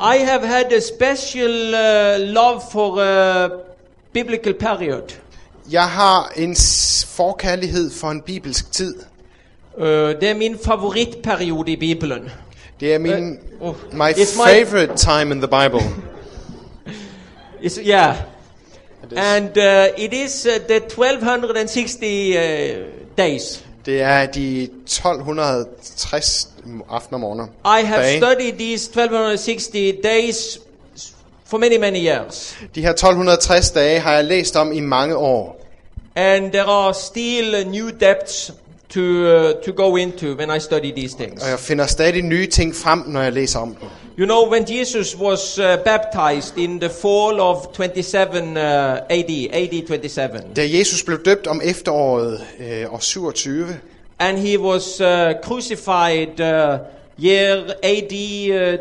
I have had a special uh, love for a biblical period. Jeg har en forkærlighed for en bibelsk tid. Uh, det er min favoritperiode i Bibelen. Det er min oh, my it's my- favorite time in the Bible. It's, yeah. And uh, it is uh, the 1260 uh, days. Det er de 1260 aftener og morgener. I have Dage. studied these 1260 days for many, many years. De her 1260 dage har jeg læst om i mange år. And there are still new depths to, uh, to go into when I study these things. Og jeg finder stadig nye ting frem, når jeg læser om dem. You know, when Jesus was uh, baptized in the fall of 27 uh, AD, AD 27, Da Jesus blev døbt om efteråret øh, år 27, and he was uh, crucified uh, year AD uh,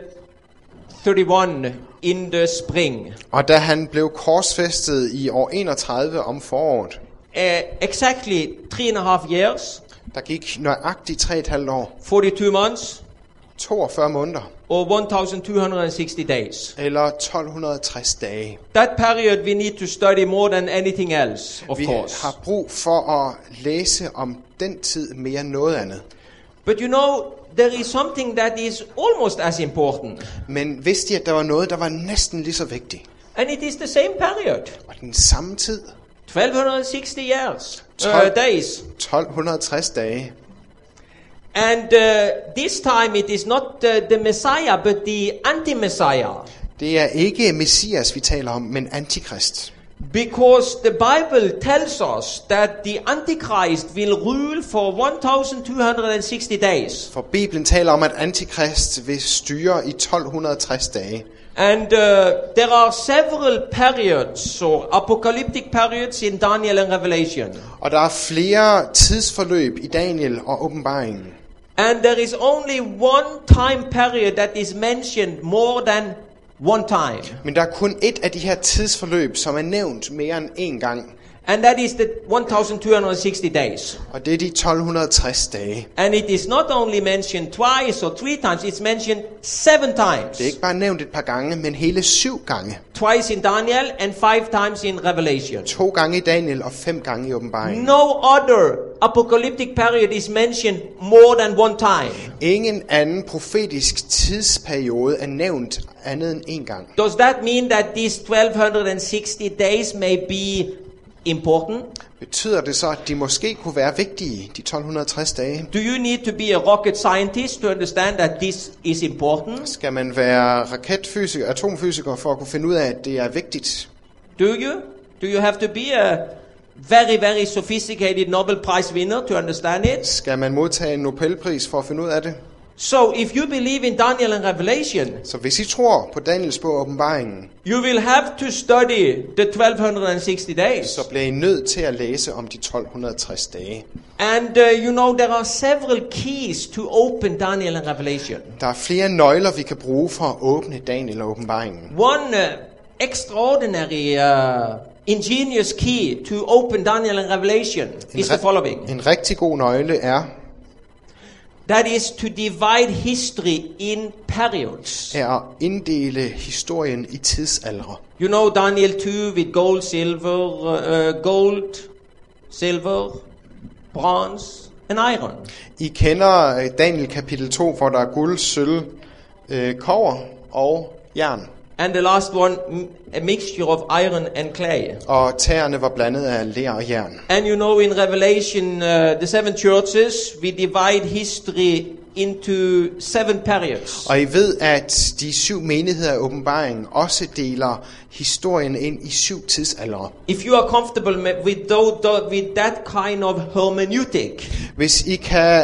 31 in the spring, og da han blev korsfæstet i år 31 om foråret, uh, exactly three and a half years, der gik nøjagtigt 3,5 år, 42 months, 42 måneder, or 1260 days. eller 1260 dage. That period we need to study more than anything else, of Vi course. har brug for at læse om den tid mere end noget andet. But you know, there is something that is almost as important, Men vidste de, at der var noget, der var næsten lige så vigtigt? and it is the same period. Og den samme tid, 1260 years, uh, Twelve- days. 1260 dage. And uh, this time it is not uh, the Messiah, but the anti-Messiah. Det er ikke Messias, vi taler om, men Antikrist. Because the Bible tells us that the Antichrist will rule for 1260 days. For Bibelen taler om, at Antikrist vil styre i 1260 dage. And uh, there are several periods, or apocalyptic periods in Daniel and Revelation. Og der er flere tidsforløb i Daniel og åbenbaringen. And there is only one time period that is mentioned more than one time. Men der er kun et af de her tidsforløb, som er nævnt mere end en gang. And that is the 1260 days. Og det er de 1260 dage. And it is not only mentioned twice or three times, it's mentioned seven times. Det er ikke bare nævnt et par gange, men hele syv gange. Twice in Daniel and five times in Revelation. To gange i Daniel og fem gange i åbenbaringen. No other apocalyptic period is mentioned more than one time. Ingen anden profetisk tidsperiode er nævnt andet end én gang. Does that mean that these 1260 days may be important? Betyder det så, at de måske kunne være vigtige, de 1260 dage? Do you need to be a rocket scientist to understand that this is important? Skal man være raketfysiker, atomfysiker for at kunne finde ud af, at det er vigtigt? Do you? Do you have to be a very, very sophisticated Nobel Prize winner to understand it? Skal man modtage en Nobelpris for at finde ud af det? So, if you believe in Daniel and Revelation, Så hvis I tror på Daniels bog åbenbaringen, you will have to study the 1260 days. så bliver I nødt til at læse om de 1260 dage. And uh, you know, there are several keys to open Daniel and Revelation. Der er flere nøgler, vi kan bruge for at åbne Daniel og åbenbaringen. One uh, extraordinary, uh, ingenious key to open Daniel and Revelation is the following en rigtig god nøgle er, that is to divide history in periods. er at inddele historien i tidsaldre. You know Daniel 2 with gold, silver, uh, gold, silver, bronze, and iron. I kender øh, Daniel kapitel 2, hvor der er guld, sølv, øh, kover og jern. And the last one, a mixture of iron and clay. Og tæerne var blandet af ler og jern. And you know in Revelation, uh, the seven churches, we divide history into seven periods. Og I ved, at de syv menigheder af åbenbaringen også deler historien ind i syv tidsaldre. If you are comfortable with, with that kind of hermeneutic, Hvis I kan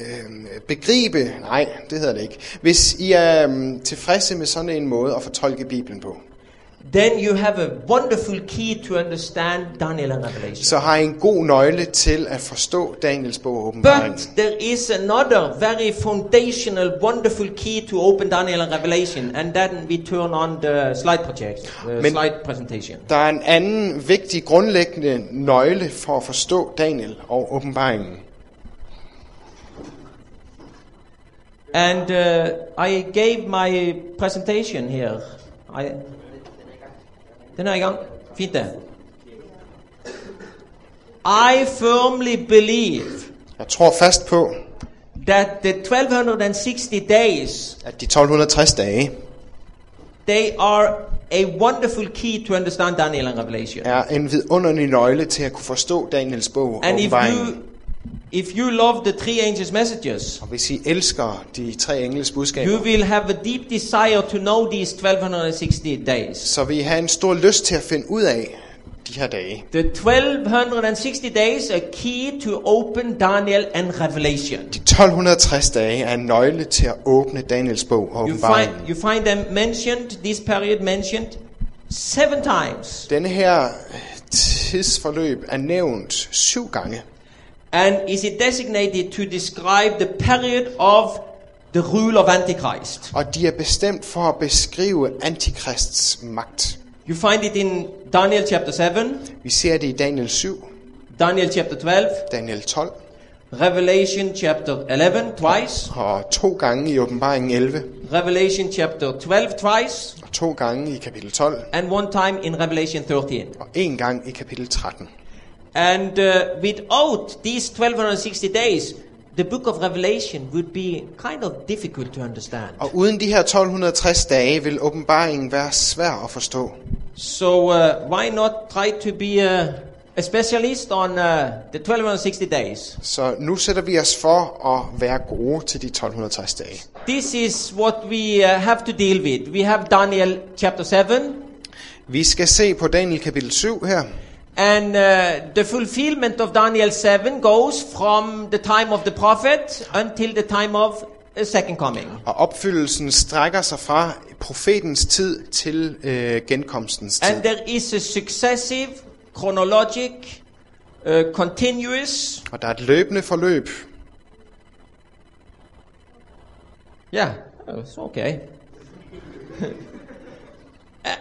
øh, begribe, nej, det hedder det ikke. Hvis I er um, tilfredse med sådan en måde at fortolke Bibelen på, then you have a wonderful key to understand Daniel and Revelation. så har I en god nøgle til at forstå Daniels bog og åbenbaringen. But there is another very foundational, wonderful key to open Daniel and Revelation, and then we turn on the slide project, the Men- slide presentation. Der er en anden vigtig grundlæggende nøgle for at forstå Daniel og åbenbaringen. And uh, I gave my presentation here. I, den er i gang. Fint det. I firmly believe Jeg tror fast på, that the 1260 days at de 1260 dage they are a wonderful key to understand Daniel and Revelation. er en vidunderlig nøgle til at kunne forstå Daniels bog And if you if you love the three angels' messages, Og hvis I elsker de tre engles budskaber, you will have a deep desire to know these 1260 days. så vil I have en stor lyst til at finde ud af de her dage. The 1260 days are key to open Daniel and Revelation. De 1260 dage er en nøgle til at åbne Daniels bog og You find, åbenbaringen. you find them mentioned, this period mentioned, seven times. Denne her tidsforløb er nævnt syv gange, And is it designated to describe the period of the rule of Antichrist. og de er bestemt for at beskrive antikrists magt. You find it in Daniel chapter 7, Vi ser det i Daniel 7, Daniel chapter 12, Daniel 12 Revelation chapter 11 twice, og to gange i åbenbaringen 11 Revelation chapter 12 twice, og to gange i kapitel 12 and one time in Revelation 13. og en gang i kapitel 13. And uh, without these 1260 days, the book of Revelation would be kind of difficult to understand. Og uden de her 1260 dage vil åbenbaringen være svær at forstå. So uh, why not try to be a, a specialist on uh, the 1260 days? Så nu sætter vi os for at være gode til de 1260 dage. This is what we uh, have to deal with. We have Daniel chapter 7, Vi skal se på Daniel kapitel 7 her. And uh, the fulfillment of Daniel 7 goes from the time of the prophet until the time of the second coming. Og opfyldelsen strækker sig fra profetens tid til øh, genkomstens tid. And there is a successive, chronologic, uh, continuous, Og der er et løbende forløb. yeah, it's okay.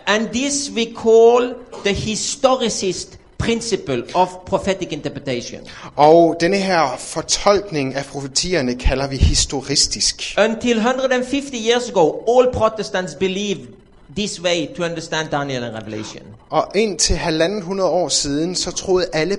And this we call the historicist principle of prophetic interpretation. Og denne her fortolkning af profetierne kalder vi historistisk. Until 150 years ago, all Protestants believed this way to understand Daniel and Revelation. Og indtil halvanden hundrede år siden, så troede alle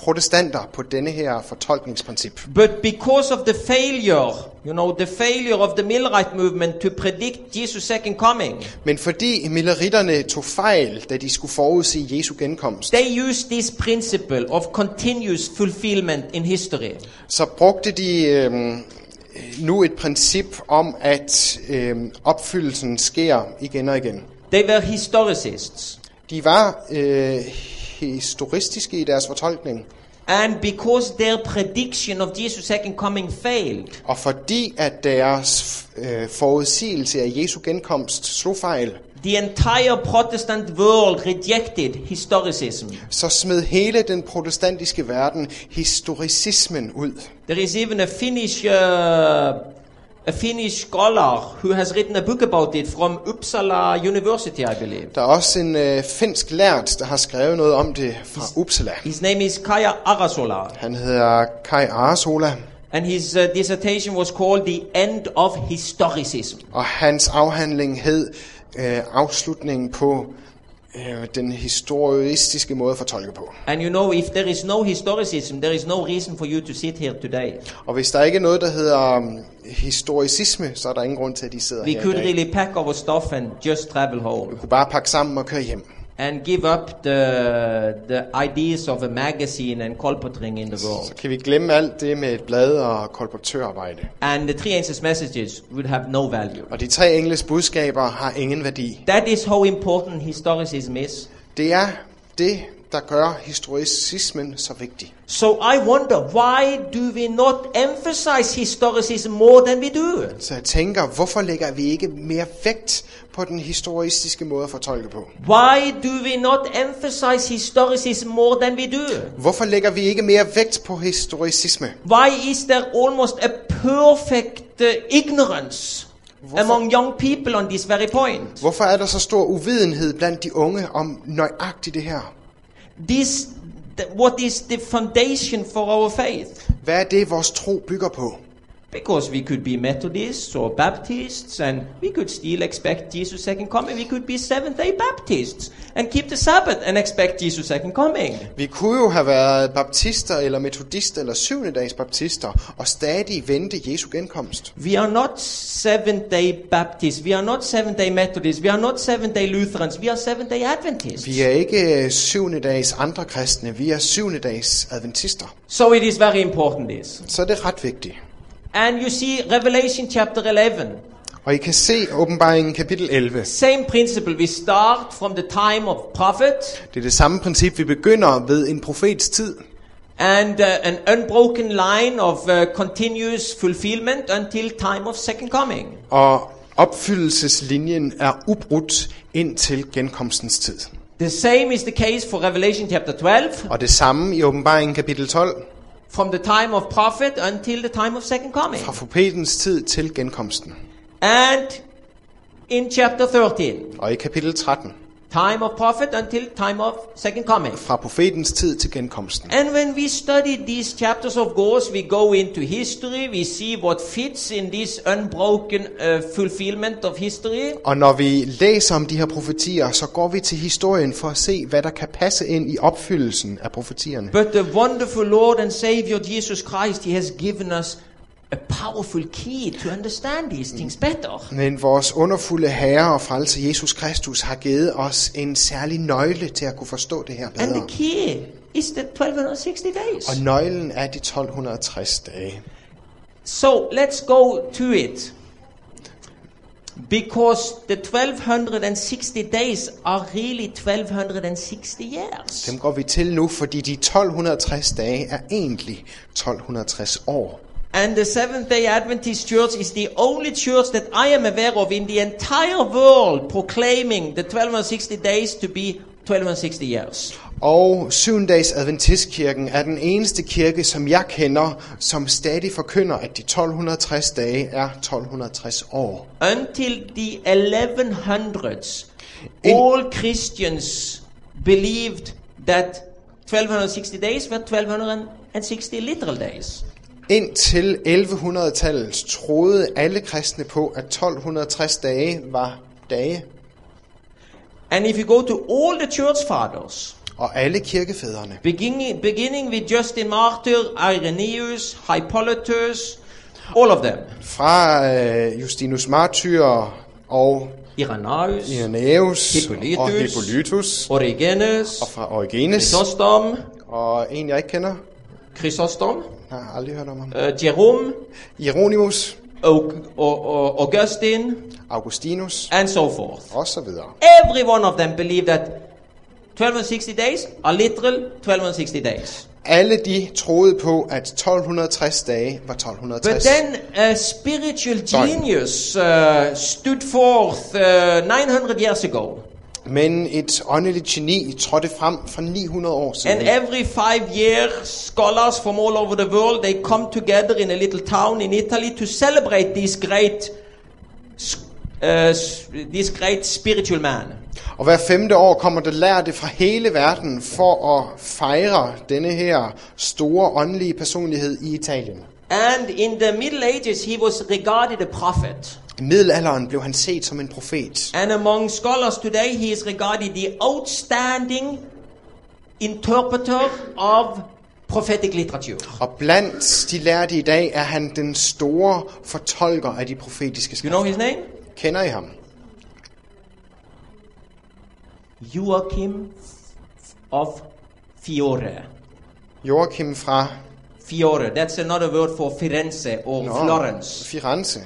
protestanter på denne her fortolkningsprincip. But because of the failure, you know, the failure of the Millerite movement to predict Jesus' second coming, Men fordi milleritterne tog fejl, da de skulle forudse Jesu genkomst, they used this principle of continuous fulfillment in history. så brugte de øhm, nu et princip om, at øhm, opfyldelsen sker igen og igen. They were historicists. De var øh, historistiske i deres fortolkning, And because their prediction of Jesus' second coming failed, og fordi at deres øh, forudsigelse af Jesu genkomst slog fejl, the entire Protestant world rejected historicism. så smed hele den protestantiske verden historicismen ud. There is even a Finnish uh, a Finnish scholar who has written a book about it from Uppsala University, I believe. Der er også en øh, finsk lært, der har skrevet noget om det fra Uppsala. His name is Kaja Arasola, Han hedder Kai Arasola, and his uh, dissertation was called "The End of Historicism." og hans afhandling hed øh, afslutningen på den historistiske måde at fortolke på. And you know, if there is no historicism, there is no reason for you to sit here today. Og hvis der ikke er noget, der hedder um, historicisme, så er der ingen grund til, at de sidder We her could i dag. really pack our stuff and just travel home Vi kunne bare pakke sammen og køre hjem. And give up the the ideas of a magazine and kolpotring in the Så world. kan vi glemme alt det med et blad og kolportørarbejde. And the three angels' messages would have no value. Og de tre engles budskaber har ingen værdi. That is how important historicism is. Det er det, der gør historicismen så vigtig. So I wonder, why do we not emphasize historicism more than we do? Så jeg tænker, hvorfor lægger vi ikke mere vægt på den historistiske måde at fortolke på? Why do we not emphasize historicism more than we do? Hvorfor lægger vi ikke mere vægt på historicisme? Why is there almost a perfect uh, ignorance among young people on this very point? Hvorfor er der så stor uvidenhed blandt de unge om nøjagtigt det her? This, what is the foundation for our faith? Hvad er det, vores tro bygger på? Because we could be Methodists or Baptists, and we could still expect Jesus' second coming. We could be Seventh day Baptists and keep the Sabbath and expect Jesus' second coming. Vi kunne jo have været baptister, eller metodister, eller syvende dags baptister, og stadig vente Jesu genkomst. We are not Seventh day Baptists. We are not Seventh day Methodists. We are not Seventh day Lutherans. We are Seventh day Adventists. Vi er ikke øh, syvende dags andre kristne, vi er syvende dags adventister. So it is very important this. Så det er ret vigtigt. And you see Revelation chapter 11. Og I kan se åbenbaringen kapitel 11. Same principle. We start from the time of prophet Det er det samme princip, vi begynder ved en profets tid. and uh, an unbroken line of uh, continuous fulfillment until time of second coming. Og opfyldelseslinjen er ubrudt indtil genkomstens tid. The same is the case for Revelation chapter 12 Og det samme i åbenbaringen kapitel 12. from the time of prophet until the time of second coming. Fra profetens tid til genkomsten. And in chapter 13 Og i kapitel 13. time of prophet until time of second coming. Fra profetens tid til genkomsten. And when we study these chapters, of course, we go into history. We see what fits in this unbroken uh, fulfillment of history. Og når vi læser om de her profetier, så går vi til historien for at se, hvad der kan passe ind i opfyldelsen af profetierne. But the wonderful Lord and Savior Jesus Christ, He has given us a powerful key to understand these things better. Men vores underfulde Herre og frelse Jesus Kristus har givet os en særlig nøgle til at kunne forstå det her And the bedre. key is the 1260 days. Og nøglen er de 1260 dage. So let's go to it. Because the 1260 days are really 1260 years. Dem går vi til nu, fordi de 1260 dage er egentlig 1260 år. And the Seventh day Adventist Church is the only church that I am aware of in the entire world proclaiming the 1260 days to be 1260 years. Og syvendags Adventistkirken er den eneste kirke, som jeg kender, som stadig forkynder, at de 1260 dage er 1260 år. Until the 1100s, In- all Christians believed that 1260 days were 1260 literal days. Indtil 1100-tallet troede alle kristne på, at 1260 dage var dage. And if you go to all the church fathers, Og alle kirkefædrene, beginning, beginning with Justin Martyr, Irenaeus, Hippolytus, all of them, fra øh, Justinus Martyr og Irenaeus, Irenaeus Hippolytus. og Hippolytus. Origenes, og fra Origenes. Chrysostom, og en jeg ikke kender, Chrysostom, jeg har aldrig hørt om ham. uh, Jerome, Hieronymus, Au- Au- Au- Augustine, Augustinus and so forth. og så videre. Every one of them believe that 1260 days are literal 1260 days. Alle de troede på, at 1260 dage var But 1260. then a spiritual genius uh, stood forth uh, 900 years ago. Men et åndeligt geni trådte frem for 900 år And siden. every five years, scholars from all over the world, they come together in a little town in Italy to celebrate this great, uh, this great spiritual man. Og hver femte år kommer der lærte fra hele verden for at fejre denne her store åndelige personlighed i Italien. And in the Middle Ages, he was regarded a prophet. I middelalderen blev han set som en profet. And among scholars today, he is regarded the outstanding interpreter of prophetic literature. Og blandt de lærte i dag er han den store fortolker af de profetiske You know skrifter. his name? Kender I ham? Joachim of Fiore. Joachim fra Fiore. That's another word for Firenze or Nå, Florence. Firenze.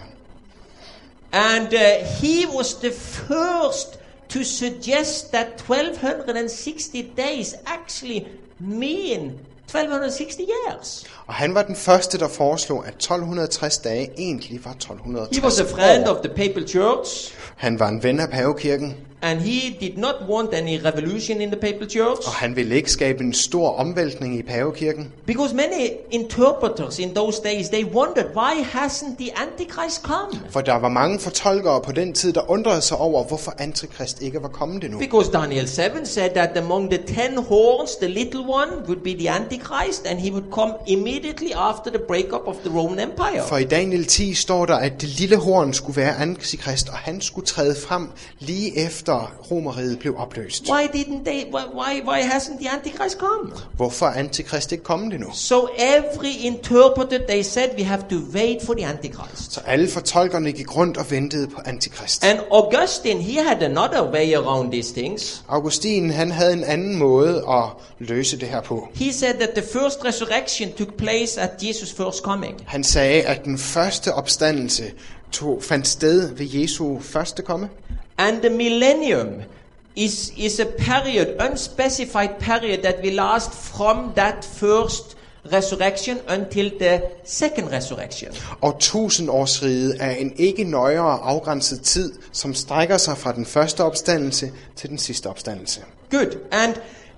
And uh, he was the first to suggest that 1260 days actually mean 1260 years. Og han var den første, der foreslog, at 1260 dage egentlig var 1260 He was a friend år. of the papal church. Han var en ven af pavekirken. And he did not want any revolution in the papal church. Og han ville ikke skabe en stor omvæltning i pavekirken. Because many interpreters in those days they wondered why hasn't the Antichrist come? For der var mange fortolkere på den tid, der undrede sig over, hvorfor antikrist ikke var kommet endnu. Because Daniel 7 said that among the ten horns, the little one would be the Antichrist, and he would come immediately after the breakup of the Roman Empire. For i Daniel 10 står der, at det lille horn skulle være antikrist, og han skulle træde frem lige efter romeriet blev opløst. Why didn't they? Why, why, why hasn't the Antichrist come? Hvorfor er antikrist ikke kommet endnu? So every interpreter they said we have to wait for the Antichrist. Så alle fortolkerne gik rundt og ventede på antikrist. And Augustine he had another way around these things. Augustin han havde en anden måde at løse det her på. He said that the first resurrection took place at Jesus' first coming. Han sagde, at den første opstandelse tog, fandt sted ved Jesu første komme. And the millennium is, is a period, unspecified period, that will last from that first resurrection until the second resurrection. Og tusindårsriget er en ikke nøjere afgrænset tid, som strækker sig fra den første opstandelse til den sidste opstandelse. Good. And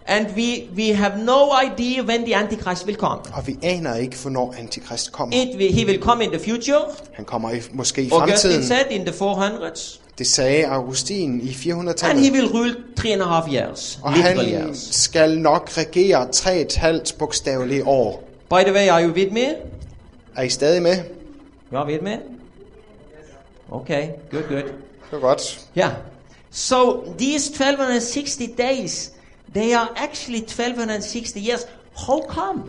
and we we have no idea when the Antichrist will come. Og vi aner ikke, hvornår antikrist kommer. It will, he will come in the future. Han kommer i, måske i Augustine fremtiden. said in the 400s. Det sagde Augustin i And he 400-tallet. will rule three and a half years, Og han years. skal nok regere tre et halvt bogstavelige år. By the way, are you with me? Er I stadig med? You are with me? Okay, good, good. Det er godt. Yeah. So these 1260 days, they are actually 1260 years. How come?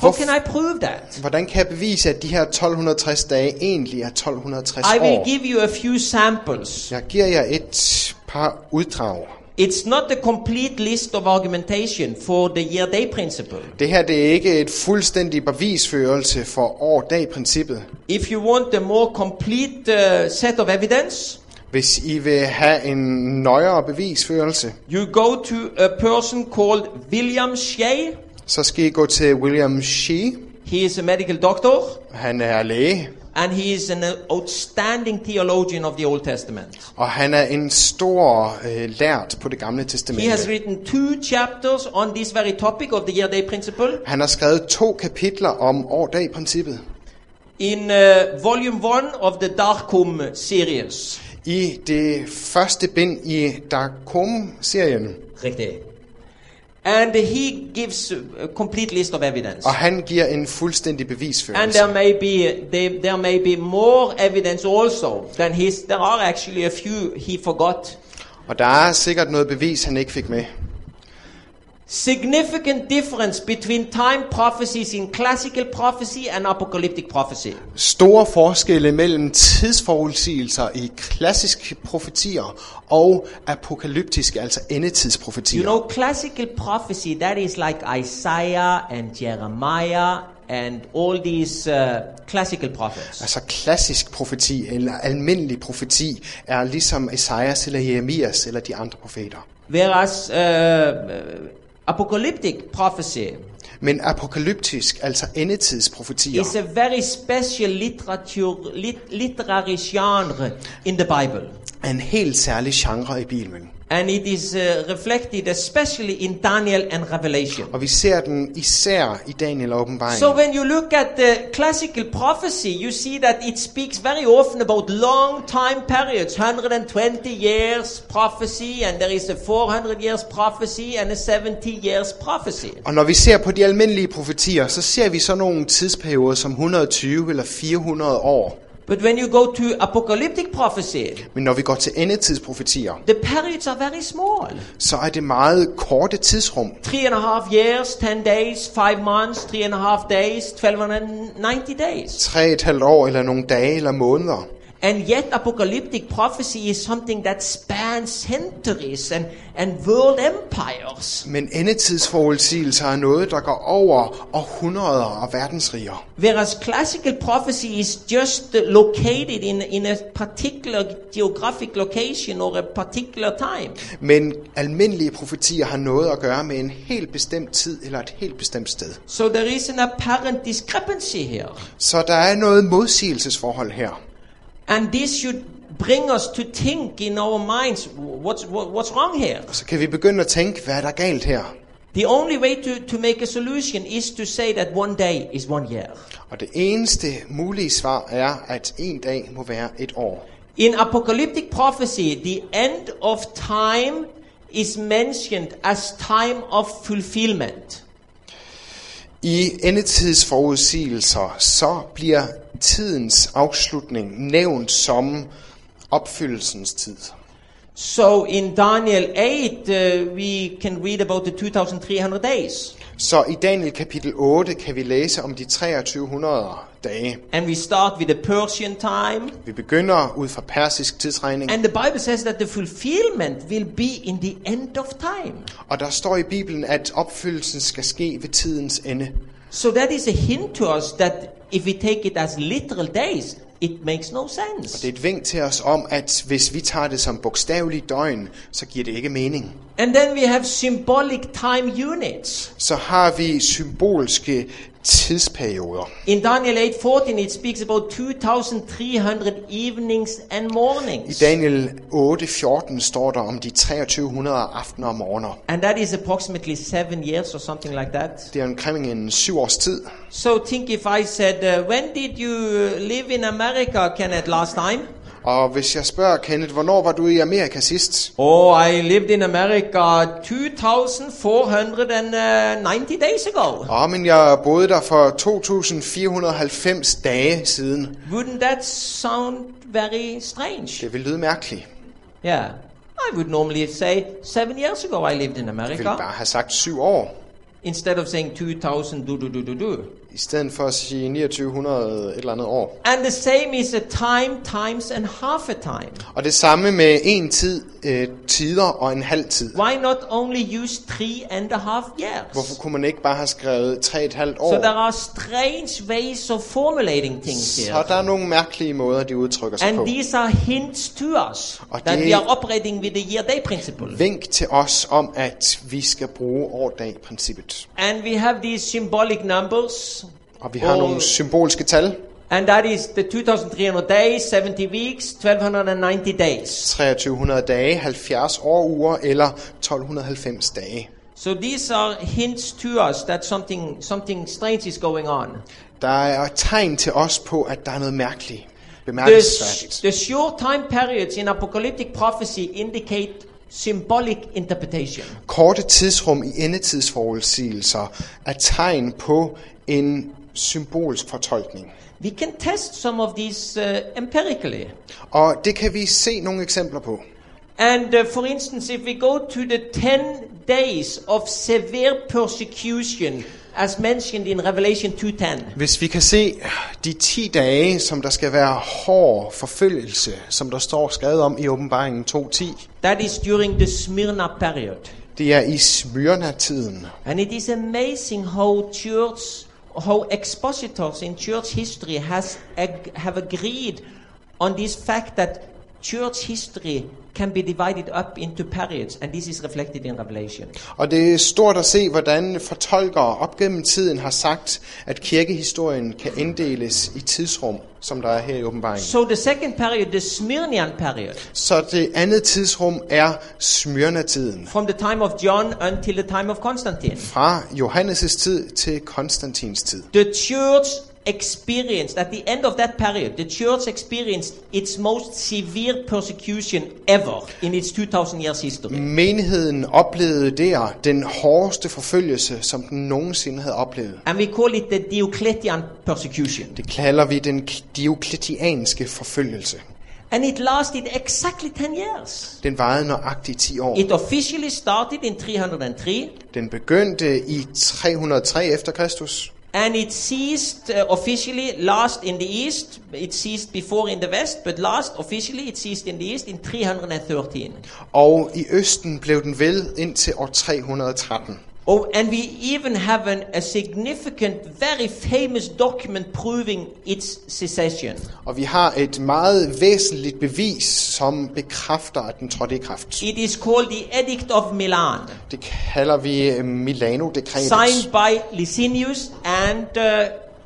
How Hvorf- can I prove that? Hvordan kan jeg bevise, at de her 1260 dage egentlig er 1260 I will år? give you a few samples. Jeg giver jer et par uddrag. It's not the complete list of argumentation for the year day principle. Det her det er ikke et fuldstændig bevisførelse for år-dag-princippet. If you want the more complete uh, set of evidence, Hvis I vil have en nøjere bevisførelse, you go to a person called William Shea. Så skal I gå til William Shee. He is a medical doctor Han er læge, and he is an outstanding theologian of the Old Testament. og han er en stor øh, lært på det gamle He has testamente. written two chapters on this very topic of the year day principle Han har skrevet to kapitler om år-dag-princippet. in uh, volume 1 of the Darkum series. I det første bind i Darkum-serien. Rigtig. And he gives a complete list of evidence. Og han giver en fuldstændig And bevisførelse. there may be there, there may be more evidence also than his. There are actually a few he forgot. Og der er sikkert noget bevis, han ikke fik med. Significant difference between time prophecies in classical prophecy and apocalyptic prophecy. Store forskelle mellem tidsforudsigelser i klassiske profetier og apokalyptiske, altså endetidsprofetier. You know, classical prophecy that is like Isaiah and Jeremiah and all these uh, classical prophets. Altså klassisk profeti eller almindelig profeti er ligesom Esajas eller Jeremias eller de andre profeter. Whereas uh, apocalyptic prophecy Men apokalyptisk, altså endetidsprofetier, is a very special literature, lit, literary genre in the Bible. en helt særlig genre i Bibelen. And it is uh, reflected especially in Daniel and Revelation. Og vi ser den især i Daniel og åbenbaringen. So when you look at the classical prophecy, you see that it speaks very often about long time periods, 120 years prophecy, and there is a 400 years prophecy and a 70 years prophecy. Og når vi ser på de almindelige profetier, så ser vi så nogle tidsperioder som 120 eller 400 år. But when you go to apocalyptic prophecy, Men når vi går til endetidsprofetier, the periods are very small. så er det meget korte tidsrum. Three and a half years, 10 days, 5 months, three and a half days, 1290 days. Tre et halvt år eller nogle dage eller måneder. And yet apocalyptic prophecy is something that spans centuries and, and world empires. Men endetidsforudsigelser er noget, der går over århundreder og verdensriger. Whereas classical prophecy is just located in, in a particular geographic location or a particular time. Men almindelige profetier har noget at gøre med en helt bestemt tid eller et helt bestemt sted. So there is an apparent discrepancy here. Så der er noget modsigelsesforhold her. And this should bring us to think in our minds what's, what, what's wrong here. Og så kan vi begynde at tænke, hvad er der galt her? The only way to, to make a solution is to say that one day is one year. Og det eneste mulige svar er, at en dag må være et år. In apocalyptic prophecy, the end of time is mentioned as time of fulfillment. I endetidsforudsigelser, så bliver tidens afslutning nævnt som opfyldelsens tid. So in Daniel 8, uh, we can read about the 2300 days. Så i Daniel kapitel 8 kan vi læse om de 2300 dage. And we start with the Persian time. Vi begynder ud fra persisk tidsregning, And the Bible says that the fulfillment will be in the end of time. og der står i Bibelen, at opfyldelsen skal ske ved tidens ende. So that is a hint to us that if we take it as literal days, it makes no sense. Det er et vink til os om, at hvis vi tager det som bogstaveligt døgn, så giver det ikke mening. And then we have symbolic time units. Så har vi symbolske tidsperioder. In Daniel 8:14 it speaks about 2300 evenings and I mornings. Daniel 8:14 står der om de 2300 aftener og morgener. And that is approximately 7 years or something like that. Det er omkring en syv års tid. So think if I said, uh, when did you live in America, Kenneth, last time? Og hvis jeg spørger Kenneth, hvornår var du i Amerika sidst? Oh, I lived in America 2,490 days ago. Åh, men jeg boede der for 2490 dage siden. Wouldn't that sound very strange? Det vil lyde mærkeligt. Yeah. I would normally say seven years ago I lived in Jeg ville America bare have sagt syv år, instead of saying 2000 do do do do do. I stedet for at sige 2900 et eller andet år. And the same is a time times and half a time. Og det samme med en tid, øh, tider og en halv tid. Why not only use three and a half years? Hvorfor kunne man ikke bare have skrevet tre et halvt So there år? are strange ways of formulating things Så here. der er nogle mærkelige måder, de udtrykker sig And på. these are hints to us Og that we are operating with the year day principle. Vink til os om, at vi skal bruge år-dag-princippet. And we have these symbolic numbers. Og vi har Og- nogle symbolske tal. And that is the 2300 days, 70 weeks, 1290 days. 2300 dage, 70 år uger eller 1290 dage. So these are hints to us that something, something strange is going on. Der er tegn til os på, at der er noget mærkeligt, The, bemærkelsesværdigt. the short time periods in apocalyptic prophecy indicate symbolic interpretation. Korte tidsrum i endetidsforudsigelser er tegn på en symbolsk fortolkning. We can test some of these uh, empirically. Og det kan vi se nogle eksempler på. And uh, for instance, if we go to the 10 days of severe persecution, as mentioned in Revelation 2:10, Hvis vi kan se de 10 dage, som der skal være hård forfølgelse, som der står skrevet om i åbenbaringen 2.10, that is during the Smyrna period. det er i Smyrna-tiden. And it is amazing how church, how expositors in church history has ag- have agreed on this fact that church history can be divided up into periods, and this is reflected in Revelation. Og det er stort at se, hvordan fortolkere op gennem tiden har sagt, at kirkehistorien kan inddeles i tidsrum, som der er her i åbenbaringen. So the second period, the Smyrnian period, Så det andet tidsrum er Smyrna-tiden. from the time of John until the time of Constantine. Fra Johannes' tid til Konstantins tid. The church experienced, at the end of that period, the church experienced its most severe persecution ever in its 2000 years history. Menigheden oplevede der den hårdeste forfølgelse, som den nogensinde havde oplevet. And we call it the Diocletian persecution. Det kalder vi den diokletianske forfølgelse. And it lasted exactly 10 years. Den varede nøjagtigt 10 år. It officially started in 303 Den begyndte i 303 efter Kristus, and it ceased uh, officially last in the east. It ceased before in the west, but last officially it ceased in the east in 313. og i Østen blev den ved indtil år 313. Oh, and we even have an, a significant, very famous document proving its cessation. Og vi har et meget væsentligt bevis, som bekræfter, at den trådte i kraft. It is called the Edict of Milan, Det kalder vi øh, Milano-dekretet. signed by Licinius and uh,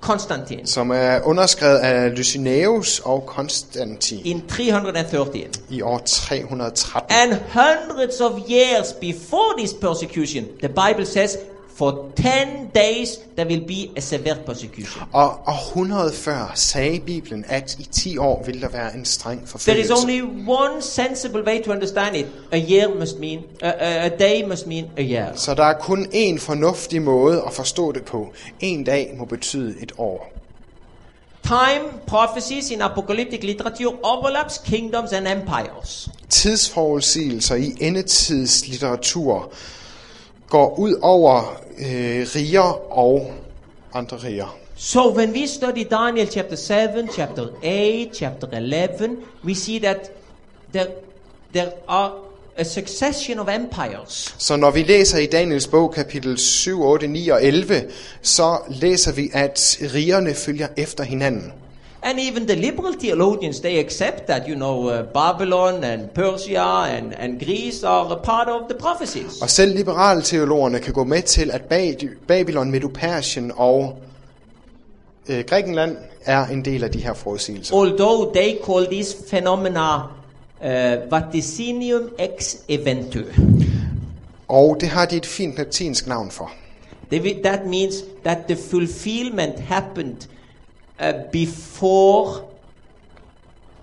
Constantine som er underskrevet af Lysinæus og Konstantin in 313. i år 313. And hundreds of years before this persecution, the Bible says, for 10 days there will be a severe persecution. Og århundrede før sagde Bibelen, at i 10 år vil der være en streng There is forfølgelse. only one sensible way to understand it. A year must mean, a, a, day must mean a year. Så der er kun én fornuftig måde at forstå det på. En dag må betyde et år. Time prophecies in apocalyptic literature overlaps kingdoms and empires. Tidsforudsigelser i endetidslitteratur går ud over øh, riger og andre riger. So when we study Daniel chapter 7, chapter 8, chapter 11, we see that there, there are a succession of empires. Så når vi læser i Daniels bog kapitel 7, 8, 9 og 11, så læser vi, at rigerne følger efter hinanden. And even the liberal theologians, they accept that, you know, uh, Babylon and Persia and, and Greece are a part of the prophecies. Og selv liberale teologerne kan gå med til, at Bab- Babylon, Medo-Persien og øh, Grækenland er en del af de her forudsigelser. Although they call these phenomena uh, vaticinium ex eventu. Og det har de et fint latinsk navn for. That means that the fulfillment happened uh, before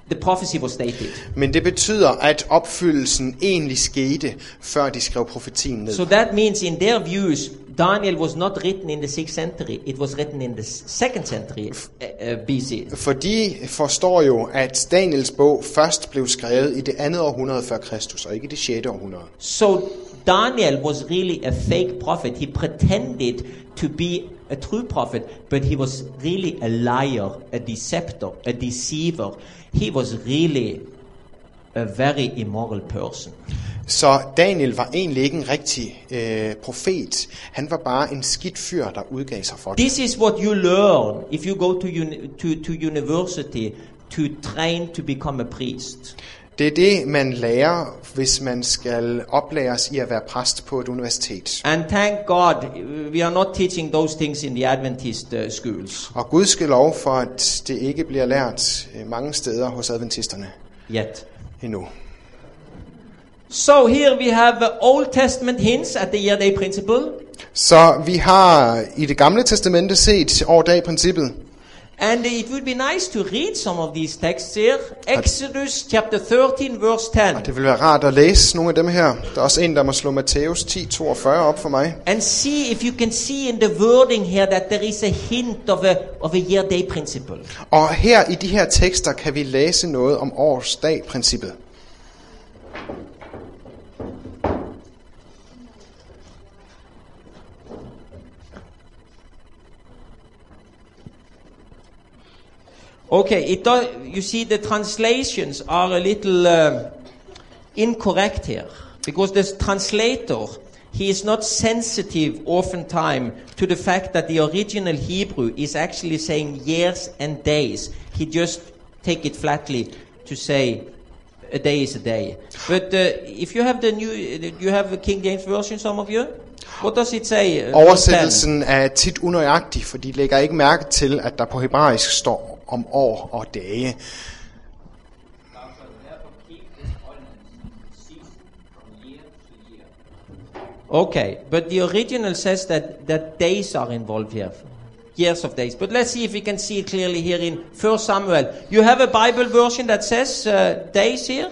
the prophecy was stated. Men det betyder, at opfyldelsen egentlig skete, før de skrev profetien ned. So that means, in their views, Daniel was not written in the 6th century, it was written in the 2nd century uh, uh, BC. For de forstår jo, at Daniels bog først blev skrevet i det andet århundrede før Kristus, og ikke det 6. århundrede. So Daniel was really a fake prophet. He pretended to be a true prophet, but he was really a liar, a deceptor, a deceiver. He was really a very immoral person. Så Daniel var egentlig ikke en rigtig øh, profet. Han var bare en skidt fyr, der udgav sig for det. This is what you learn if you go to, uni- to, to university to train to become a priest. Det er det, man lærer, hvis man skal oplæres i at være præst på et universitet. And thank God we are not teaching those things in the Adventist uh, schools Og Gud skal lov for, at det ikke bliver lært øh, mange steder hos adventisterne yet. endnu. So here we have uh, Old Testament hints at the year day principle. Så vi har i det gamle testamente set år dag princippet. And it would be nice to read some of these texts here. Exodus chapter 13, verse 10. Det vil være rart at læse nogle af dem her. Der er også en, der må slå Matthæus 10:42 op for mig. And see if you can see in the wording here that there is a hint of a, of a year day principle. Og her i de her tekster kan vi læse noget om års dag princippet. Okay, it you see the translations are a little um, incorrect here because the translator he is not sensitive oftentimes to the fact that the original Hebrew is actually saying years and days. He just take it flatly to say a day is a day. But uh, if you have the new, you have a King James version, some of you. What does it say? uh, verse 10? Oversættelsen er tit unøjagtig, for de lægger ikke mærke til, at der på hebraisk står om år og dage. Okay, but the original says that, that days are involved here. Years of days. But let's see if we can see it clearly here in 1 Samuel. You have a Bible version that says uh, days here?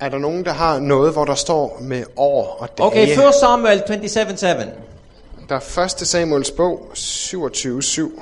Er der nogen, der har noget, hvor der står med år og dage? Okay, 1 Samuel 27 7. Der er 1. Samuels bog 27.7.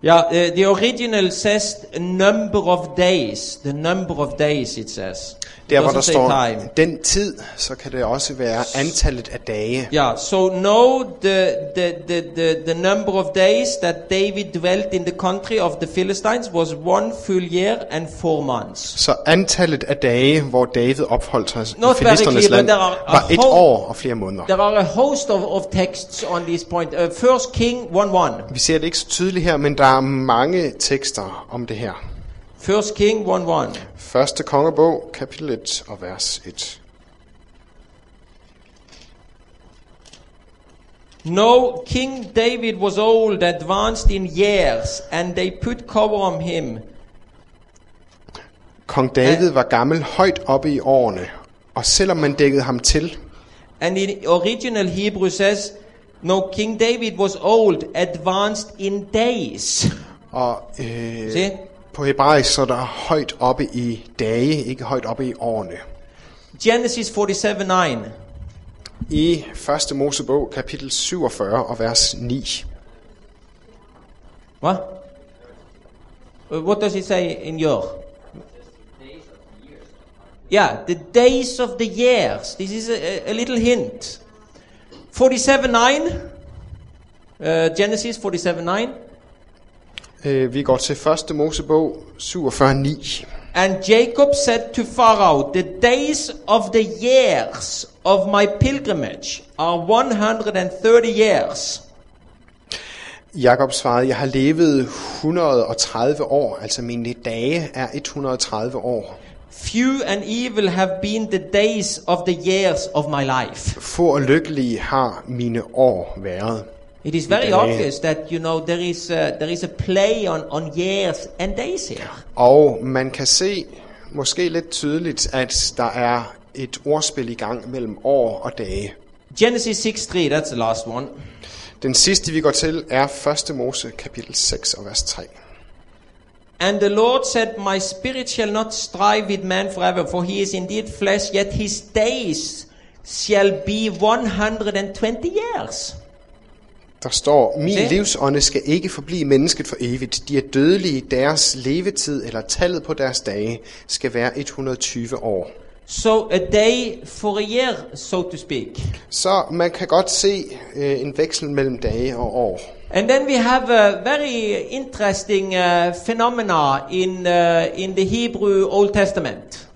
Yeah, the original says number of days. The number of days, it says. Der hvor der står time. den tid, så kan det også være antallet af dage. Yeah, so know the, the, the, the, the number of days that David dwelt in the country of the Philistines was one full year and four months. Så antallet af dage, hvor David opholdt sig i Not very filisternes land, var et år og flere måneder. There are a host of, of texts on this point. Uh, First King 1.1. Vi ser det ikke så tydeligt her, men der er mange tekster om det her. First King 1.1. Første kongebog, kapitel 1 og vers 1. No, King David was old, advanced in years, and they put cover on him. Kong David var gammel højt oppe i årene, og selvom man dækkede ham til, And in original Hebrew says, no, King David was old, advanced in days. og øh, Se? På hebraisk så er der højt oppe i dage, ikke højt oppe i årene. Genesis 47 9. I 1. Mosebog, kapitel 47 og vers 9. What? Uh, What does it say in your? Yeah, the days of the years. This is a, a little hint. 47 9. Uh, Genesis 47 9. Øh, vi går til 1. Mosebog 47, 9. And Jacob said to Pharaoh, The days of the years of my pilgrimage are 130 years. Jakob svarede, jeg har levet 130 år, altså mine dage er 130 år. Few and evil have been the days of the years of my life. Få og lykkelige har mine år været. It is very obvious that you know there is a, there is a play on, on years and days here. Og man kan se, måske lidt tydeligt, at der er et ordspil i gang mellem år og dage. Genesis 6 3, that's the last one. Den sidste, vi går til, er 1. Mose, kapitel 6 og vers 3. And the Lord said, My spirit shall not strive with man forever, for he is indeed flesh, yet his days shall be 120 years. Der står, min Se. livsånde skal ikke forblive mennesket for evigt. De er dødelige, deres levetid eller tallet på deres dage skal være 120 år. So a day for a year, so to speak. Så man kan godt se øh, en veksel mellem dage og år. And then we have a very interesting uh, phenomena in, uh, in the Hebrew Old Testament.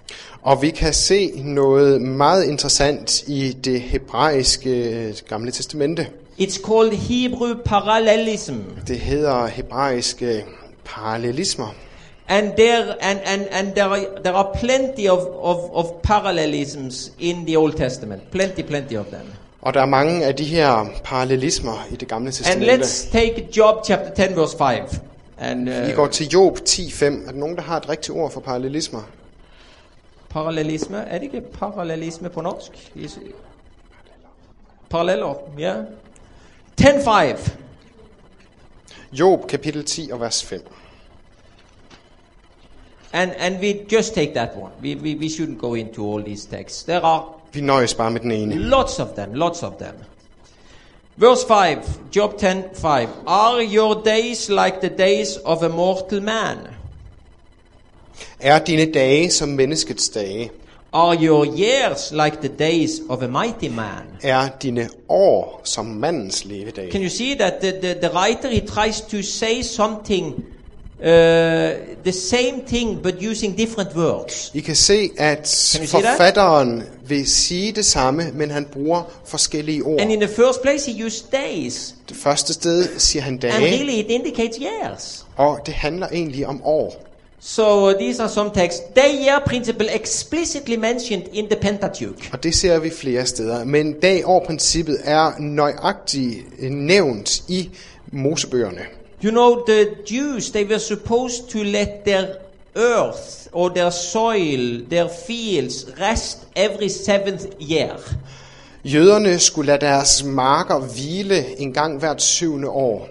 Og vi kan se noget meget interessant i det hebraiske øh, gamle testamente. It's called Hebrew parallelism. Det hedder hebraiske parallelismer. And there and, and, and there are there are plenty of, of, of parallelisms in the Old Testament. Plenty, plenty of them. Og der er mange af de her parallelismer i det gamle And testamente. let's take Job chapter 10 verse 5. And Vi uh, går til Job 10.5. Er der nogen, der har et rigtigt ord for parallelismer? parallelisme, er det ikke parallelisme på norsk? Paralleller, ja. 10.5. Job kapitel 10 og vers 5. And, and we just take that one. We, we, we shouldn't go into all these texts. There are Vi nøjes bare med den ene. lots of them, lots of them. Verse 5, Job 10 5. Are your days like the days of a mortal man? Er dine dage som menneskets dage? Are your years like the days of a mighty man? Er dine år som mandens levedage? Can you see that the, the, the writer he tries to say something, uh, the same thing but using different words? I kan se, at see that? forfatteren vil sige det samme, men han bruger forskellige ord. And in the first place, he used days, Det første sted siger han and dage, really it indicates years. og det handler egentlig om år. So uh, these are some texts. Day-year principle explicitly mentioned in the Pentateuch. Og det ser vi flere steder. Men dag-år-princippet er nøjagtigt nævnt i Mosebøgerne. You know, the Jews, they were supposed to let their earth or their soil, their fields rest every seventh year. Jøderne skulle lade deres marker hvile en gang hvert syvende år.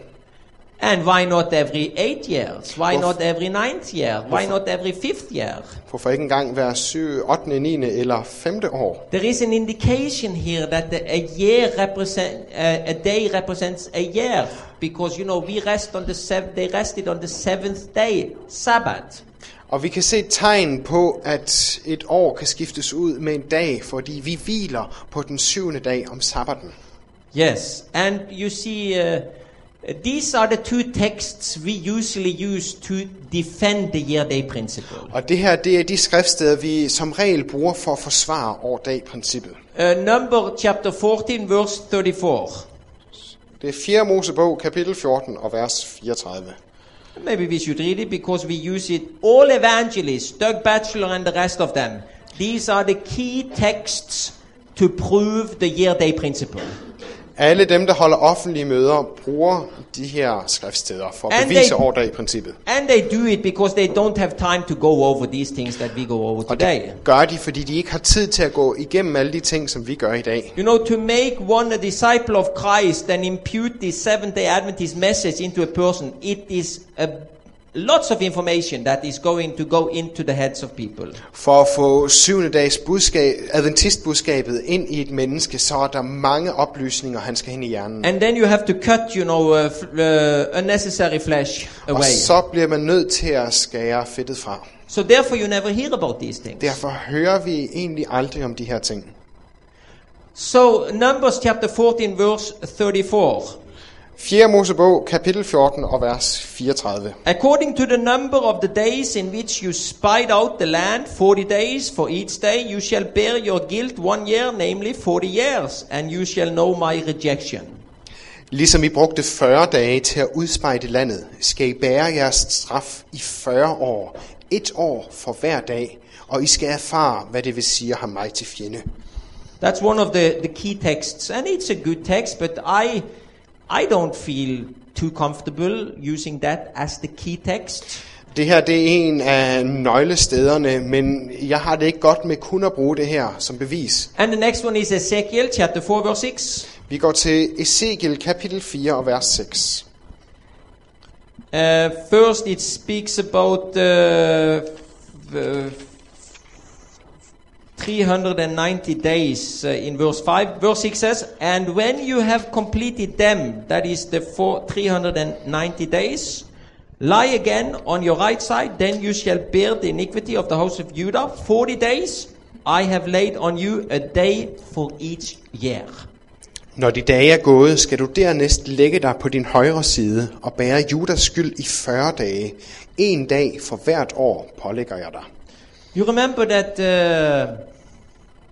And why not every eight years? Why Hvorf- not every ninth year? Why not every fifth year? Hvorfor ikke engang hver 7, 8., 9. eller 5. år? There is an indication here that the, a year represent uh, a day represents a year because you know we rest on the seventh. They rested on the seventh day, Sabbath. Og vi kan se tegn på, at et år kan skiftes ud med en dag, fordi vi hviler på den syvende dag om sabbaten. Yes, and you see, uh, these are the two texts we usually use to defend the year day principle. Og det her, det er de skriftsteder, vi som regel bruger for at forsvare år-dag-princippet. Uh, number chapter 14, verse 34. Det er 4. Mosebog, kapitel 14 og vers 34. Maybe we should read it because we use it. All evangelists, Doug Batchelor and the rest of them, these are the key texts to prove the year day principle. Alle dem, der holder offentlige møder, bruger de her skriftsteder for at And bevise they- år-dag-princippet. And they do it because they don't have time to go over these things that we go over Og today. det gør de, fordi de ikke har tid til at gå igennem alle de ting, som vi gør i dag. You know, to make one a disciple of Christ and impute the Seventh day Adventist message into a person, it is a, lots of information that is going to go into the heads of people. For at få syvende dags budskab, adventistbudskabet ind i et menneske, så er der mange oplysninger, han skal hen i hjernen. And then you have to cut, you know, uh, uh, unnecessary flesh Og away. så bliver man nødt til at skære fedtet fra. So therefore, you never hear about these things. Derfor hører vi egentlig aldrig om de her ting. So Numbers chapter 14, verse 34. 4. Mosebog, kapitel 14 og vers 34. According to the number of the days in which you spied out the land, 40 days for each day, you shall bear your guilt one year, namely 40 years, and you shall know my rejection. Ligesom I brugte 40 dage til at udspejde landet, skal I bære jeres straf i 40 år, et år for hver dag, og I skal erfare, hvad det vil sige at have mig til fjende. That's one of the, the key texts, and it's a good text, but I, I don't feel too comfortable using that as the key text. Det her det er en af nøglestederne, men jeg har det ikke godt med kun at bruge det her som bevis. And the next one is Ezekiel chapter 4, verse 6. Vi går til Ezekiel kapitel 4 og vers 6. Uh, first, it speaks about uh, uh, 390 days uh, in verse 5. Verse 6 says, And when you have completed them, that is the four, 390 days, lie again on your right side, then you shall bear the iniquity of the house of Judah 40 days. I have laid on you a day for each year. Når de dage er gået, skal du dernæst lægge dig på din højre side og bære Judas skyld i 40 dage. En dag for hvert år pålægger jeg dig. You remember that uh,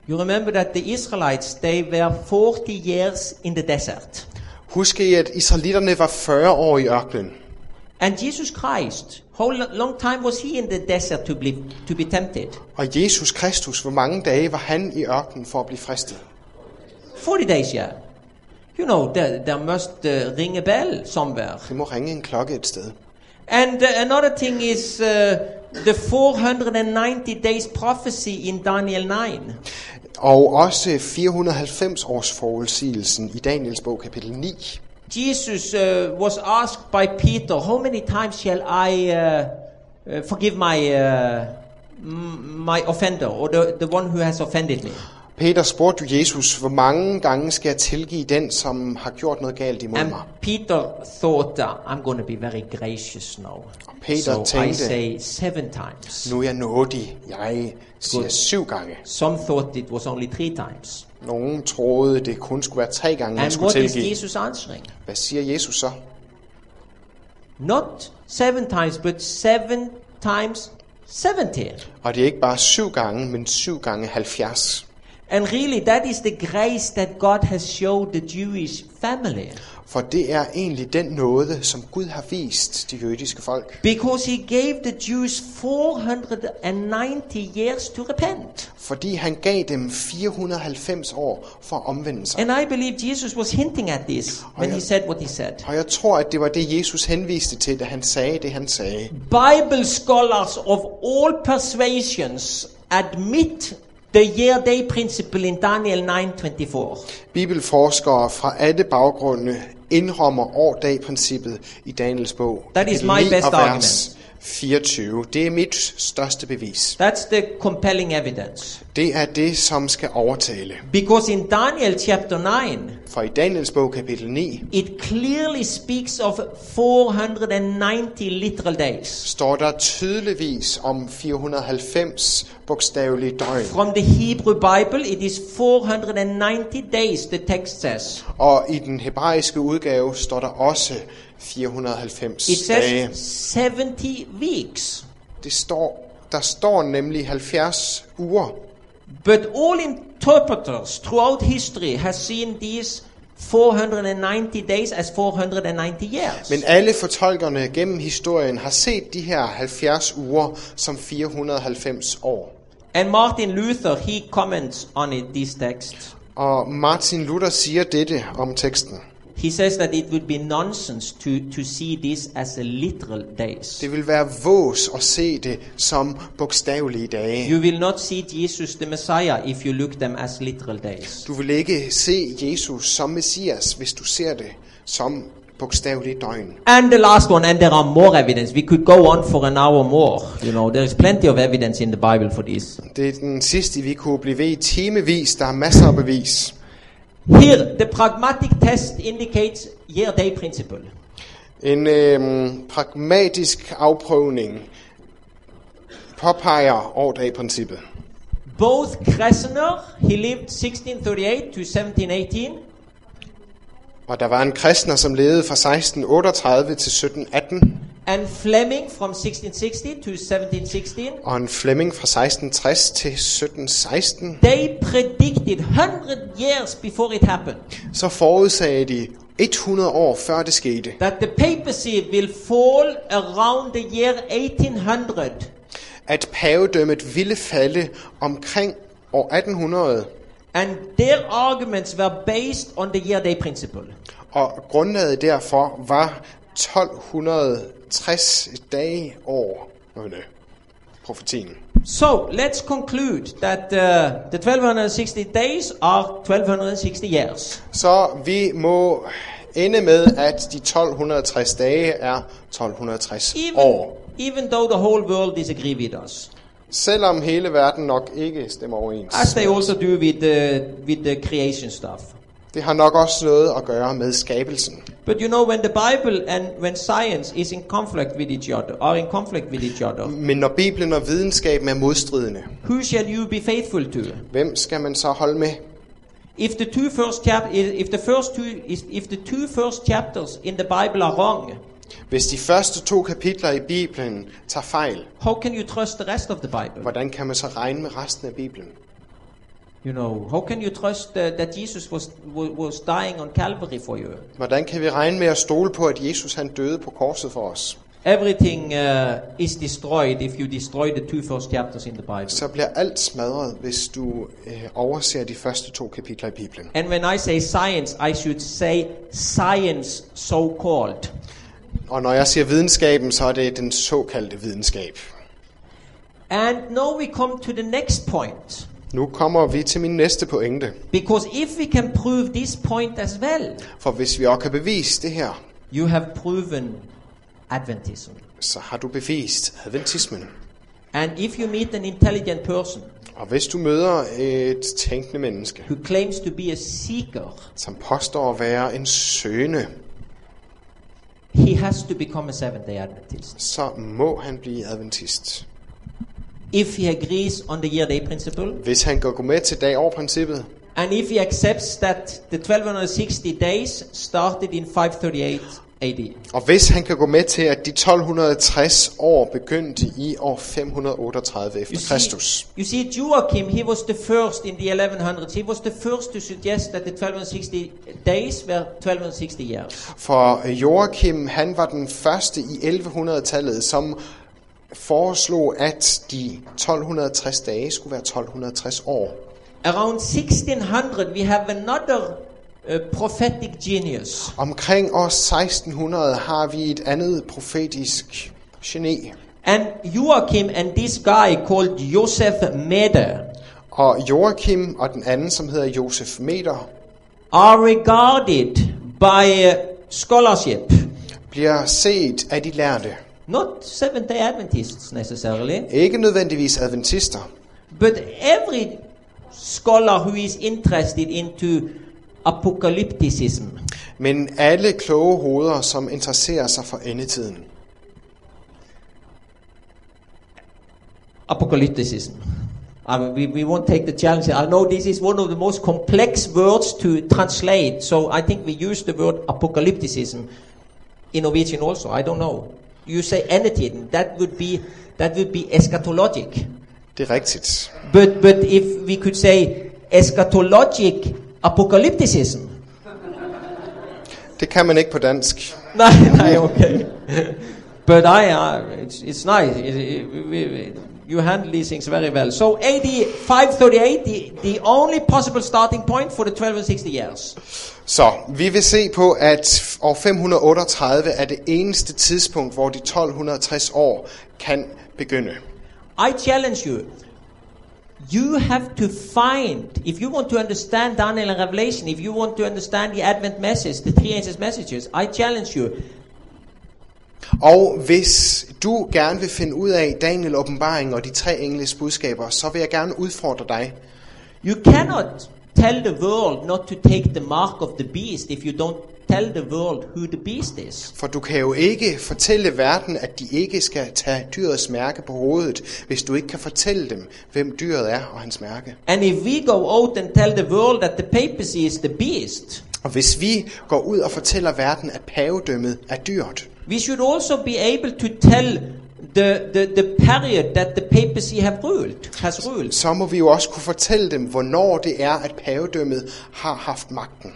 you remember that the Israelites they were 40 years in the desert. Husk I, at israelitterne var 40 år i ørkenen. And Jesus Christ, how lo- long time was he in the desert to be to be tempted? Og Jesus Kristus, hvor mange dage var han i ørkenen for at blive fristet? 40 days, yeah. You know, there, there must uh, ring a bell somewhere. Det må ringe en klokke et sted. And uh, another thing is uh, the 490 days prophecy in Daniel 9. Og også 490 års forudsigelsen i Daniels bog kapitel 9. Jesus uh, was asked by Peter, How many times shall I uh, uh, forgive my, uh, my offender, or the, the one who has offended me? Peter spurgte jo Jesus, hvor mange gange skal jeg tilgive den, som har gjort noget galt imod And mig? Peter thought, uh, I'm going to be very gracious now. Peter so I tænkte- say seven times. Nu er jeg nådig. Jeg siger Godt. syv gange. Some thought it was only three times. Nogen troede, det kun skulle være tre gange, man skulle what is tilgive. Jesus answering? Hvad siger Jesus så? Not seven times, but seven times 70. Og det er ikke bare syv gange, men syv gange 70. And really, that is the grace that God has showed the Jewish family. For det er egentlig den nåde, som Gud har vist de jødiske folk. Because he gave the Jews 490 years to repent. Fordi han gav dem 490 år for at omvende sig. And I believe Jesus was hinting at this when he said what he said. Og jeg tror, at det var det, Jesus henviste til, da han sagde det, han sagde. Bible scholars of all persuasions admit the year day principle in Daniel 9:24. Bibelforskere fra alle baggrunde indrømmer år-dag-princippet i Daniels bog. That is my 9 best argument. 24. Det er mit største bevis. That's the compelling evidence. Det er det, som skal overtale. Because in Daniel chapter 9, For i Daniels bog kapitel 9 it clearly speaks of 490 literal days. står der tydeligvis om 490 bogstavelige døgn. From the Hebrew Bible, it is 490 days, the text says. Og i den hebraiske udgave står der også 490 It dage. says 70 weeks. Det står, der står nemlig 70 uger. But all interpreters throughout history has seen these 490 days as 490 years. Men alle fortolkerne gennem historien har set de her 70 uger som 490 år. And Martin Luther, he comments on it, this text. Og Martin Luther siger dette om teksten. He says that it would be nonsense to, to see this as a literal days. Det vil være vås at se det som bogstavelige dage. You will not see Jesus the Messiah if you look them as literal days. Du vil ikke se Jesus som Messias, hvis du ser det som bogstavelige døgn. And the last one, and there are more evidence. We could go on for an hour more. You know, there is plenty of evidence in the Bible for this. Det er den sidste, vi kunne blive ved i timevis. Der er masser af bevis. Here, the pragmatic test indicates year-day principle. En øhm, pragmatisk afprøvning påpeger år-dag-princippet. Both Kressner, he lived 1638 to 1718, Og der var en kristner, som levede fra 1638 til 1718, and Fleming from 1660 to 1716, og en Flemming fra 1660 til 1716. they predicted 100 years before it happened Så forudsagde de 100 år før det skete, that the papacy will fall around the year 1800. at pavedømmet ville falde omkring år 1800, And their arguments were based on the year day principle. og grundlaget derfor var 1260 dage år. Øh, profetien. So let's conclude that uh, the 1260 days are 1260 years. Så vi må ende med, at de 1260 dage er 1260 Even, år. even though the whole world disagree with us, Selvom hele verden nok ikke stemmer overens. as they also do with the, with the creation stuff. Det har nok også noget at gøre med skabelsen. But you know, when the Bible and when science is in conflict with each other, are in conflict with each other, Men når Bibelen og videnskaben er modstridende, who shall you be faithful to? hvem skal man så holde med? If the two first chap, if the first two, if the two first chapters in the Bible are wrong, Hvis de første to kapitler i Bibelen tager fejl, how can you trust the rest of the Bible? hvordan kan man så regne med resten af Bibelen? You know, how can you trust uh, that Jesus was wa- was dying on Calvary for you? Hvordan kan vi regne med at stole på, at Jesus han døde på korset for os? Everything uh, is destroyed if you destroy the two first chapters in the Bible. Så bliver alt smadret, hvis du øh, overser de første to kapitler i Bibelen. And when I say science, I should say science so called. Og når jeg siger videnskaben, så er det den såkaldte videnskab. And now we come to the next point. Nu kommer vi til min næste pointe. Because if we can prove this point as well, For hvis vi også kan bevise det her, you have proven Adventism. så har du bevist adventismen. And if you meet an intelligent person Og hvis du møder et tænkende menneske, who claims to be a seeker, som påstår at være en søgende, he has to become a Seventh day Adventist. så må han blive adventist. If he agrees on the year day principle, Hvis han går med til dag over princippet, and if he accepts that the 1260 days started in 538 AD. og hvis han kan gå med til, at de 1260 år begyndte i år 538 efter You see, Kristus. you see, Joachim, he was the first in the 1100s. He was the first to suggest that the 1260 days were 1260 years. For Joachim, han var den første i 1100-tallet, som foreslog, at de 1260 dage skulle være 1260 år. Around 1600, we have another uh, prophetic genius. Omkring år 1600 har vi et andet profetisk geni. And Joachim and this guy called Joseph Meder Og Joachim og den anden, som hedder Josef Meter, are regarded by uh, scholarship, bliver set af de lærte. Not Seventh day Adventists necessarily, Ikke nødvendigvis adventister, But every scholar who is interested into apocalypticism Men alle kloge hoveder, som interesserer sig for endetiden, apocalypticism. I mean, we, we won't take the challenge. I know this is one of the most complex words to translate, so I think we use the word apocalypticism in Norwegian also. I don't know. You say anything, that would be that would be eschatologic. det er rigtigt. But but if we could say eschatologic apocalypticism, Det kan man ikke på dansk. no, no, okay. but I, uh, it's, it's nice. It, it, it- you handle these things very well. So AD 538, the, the only possible starting point for the 12 and 60 years. Så vi vil se på, at år 538 er det eneste tidspunkt, hvor de 1260 år kan begynde. I challenge you. You have to find, if you want to understand Daniel and Revelation, if you want to understand the Advent message, the three angels' messages, I challenge you. Og hvis du gerne vil finde ud af Daniel åbenbaring og de tre engles budskaber, så vil jeg gerne udfordre dig. You cannot tell the world not to take the mark of the beast if you don't tell the world who the beast is. For du kan jo ikke fortælle verden, at de ikke skal tage dyrets mærke på hovedet, hvis du ikke kan fortælle dem, hvem dyret er og hans mærke. And if we go out and tell the world that the papacy is the beast, Og hvis vi går ud og fortæller verden, at pavedømmet er dyrt, we should also be able to tell the, the, the period that the papacy have ruled, has ruled. så må vi jo også kunne fortælle dem, hvornår det er, at pavedømmet har haft magten.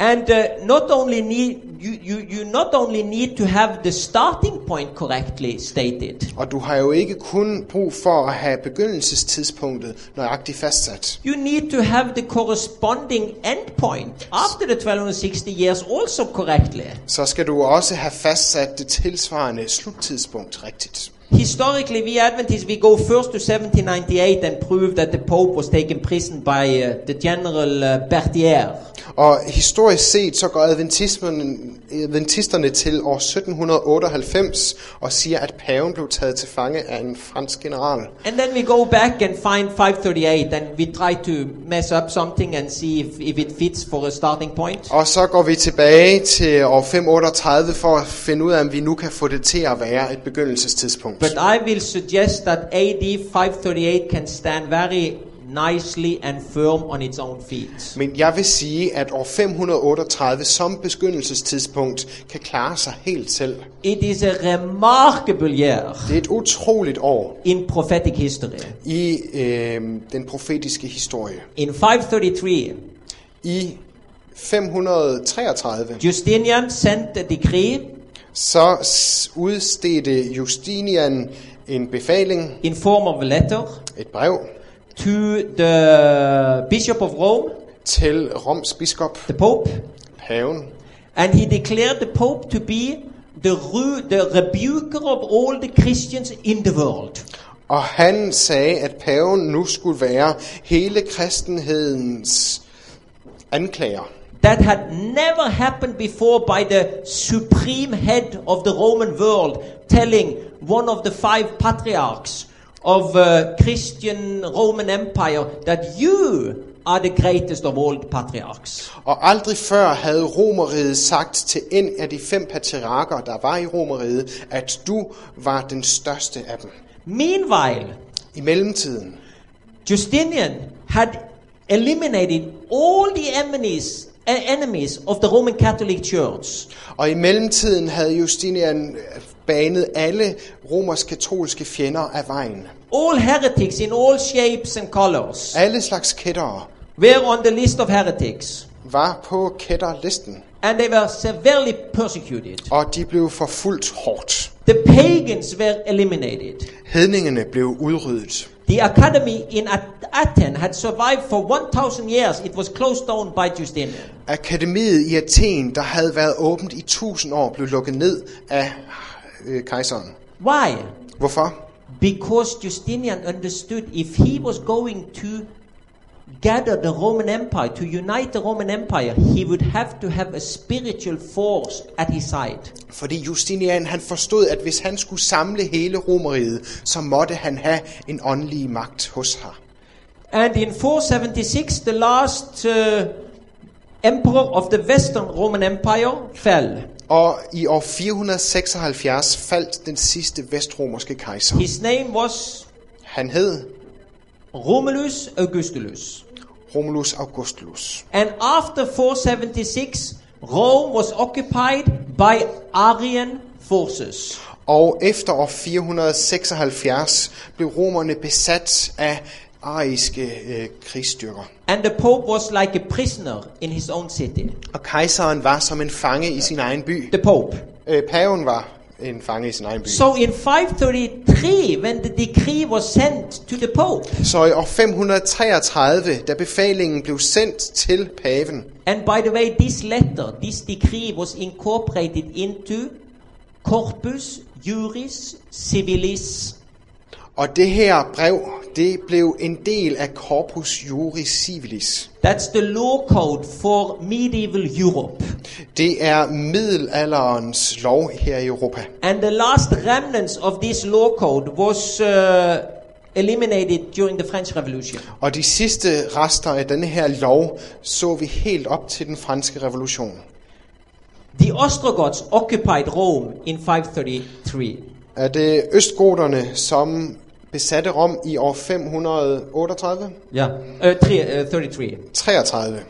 And uh, not only need you, you, you not only need to have the starting point correctly stated, Og du har jo ikke kun brug for at have begyndelsestidspunktet nøjagtigt fastsat. you need to have the corresponding endpoint after the 1260 years also correctly. Så skal du også have fastsat det tilsvarende sluttidspunkt rigtigt. Historically, we Adventists we go first to 1798 and prove that the Pope was taken prison by uh, the General uh, Berthier. Og historisk set så går adventismerne, adventisterne til år 1798 og siger, at paven blev taget til fange af en fransk general. And then we go back and find 538 and we try to mess up something and see if, if it fits for a starting point. Og så går vi tilbage til år 538 for at finde ud af, om vi nu kan få det til at være et begyndelsestidspunkt. But I will suggest that AD 538 can stand very nicely and firm on its own feet. Men jeg vil sige, at år 538 som begyndelsestidspunkt kan klare sig helt selv. It is a remarkable year Det er et utroligt år in prophetic history. i øh, den profetiske historie. In 533, I 533 Justinian sent a decree så udstedte Justinian en befaling, in form of a letter et brev, to the Bishop of Rome, til Roms biskop, the Pope, paven, and he declared the Pope to be the, ru- the rebuker of all the Christians in the world. og han sagde, at paven nu skulle være hele kristenhedens anklager. That had never happened before by the supreme head of the Roman world telling one of the five patriarchs of uh, Christian Roman Empire that you are the greatest of all the patriarchs. Og aldrig før havde Romeriet sagt til en af de fem patriarker, der var i Romeriet, at du var den største af dem. Meanwhile, I mellemtiden, Justinian had eliminated all the enemies, enemies of the Roman Catholic Church. og i mellemtiden havde Justinian banet alle romersk-katolske fjender af vejen. All heretics in all shapes and colors Alle slags kættere were on the list of heretics, var på kætterlisten, and they were severely persecuted. og de blev forfulgt hårdt. The pagans were eliminated. Hedningene blev udryddet. The academy in At- Athens had survived for 1,000 years. It was closed down by Justinian. Akademiet i Athen, der havde været åbent i tusind år, blev lukket ned af øh, kejseren. Why? Hvorfor? Because Justinian understood if he was going to gather the Roman Empire, to unite the Roman Empire, he would have to have a spiritual force at his side. Fordi Justinian han forstod, at hvis han skulle samle hele Romeriet, så måtte han have en åndelig magt hos, her, And in 476, the last uh, emperor of the Western Roman Empire fell. Og i år 476 faldt den sidste vestromerske kejser. His name was Han hed Romulus Augustulus. Romulus Augustulus. And after 476, Rome was occupied by Arian forces. Og efter år 476 blev romerne besat af ariske øh, krigsstyrker. And the Pope was like a prisoner in his own city. Og kejseren var som en fange i sin egen by. The Pope. Øh, paven var en fange i sin egen by. So in 533, when the decree was sent to the Pope, Så i år 533, da befalingen blev sendt til paven, and by the way, this letter, this decree was incorporated into Corpus Juris Civilis. Og det her brev, det blev en del af Corpus Juris Civilis. That's the law code for medieval Europe. Det er middelalderens lov her i Europa. And the last remnants of this law code was uh, eliminated during the French Revolution. Og de sidste rester af denne her lov så vi helt op til den franske revolution. The Ostrogoths occupied Rome in 533. Er det østgoterne, som besatte Rom i år 538? Yeah, uh, three, uh, 33. 33.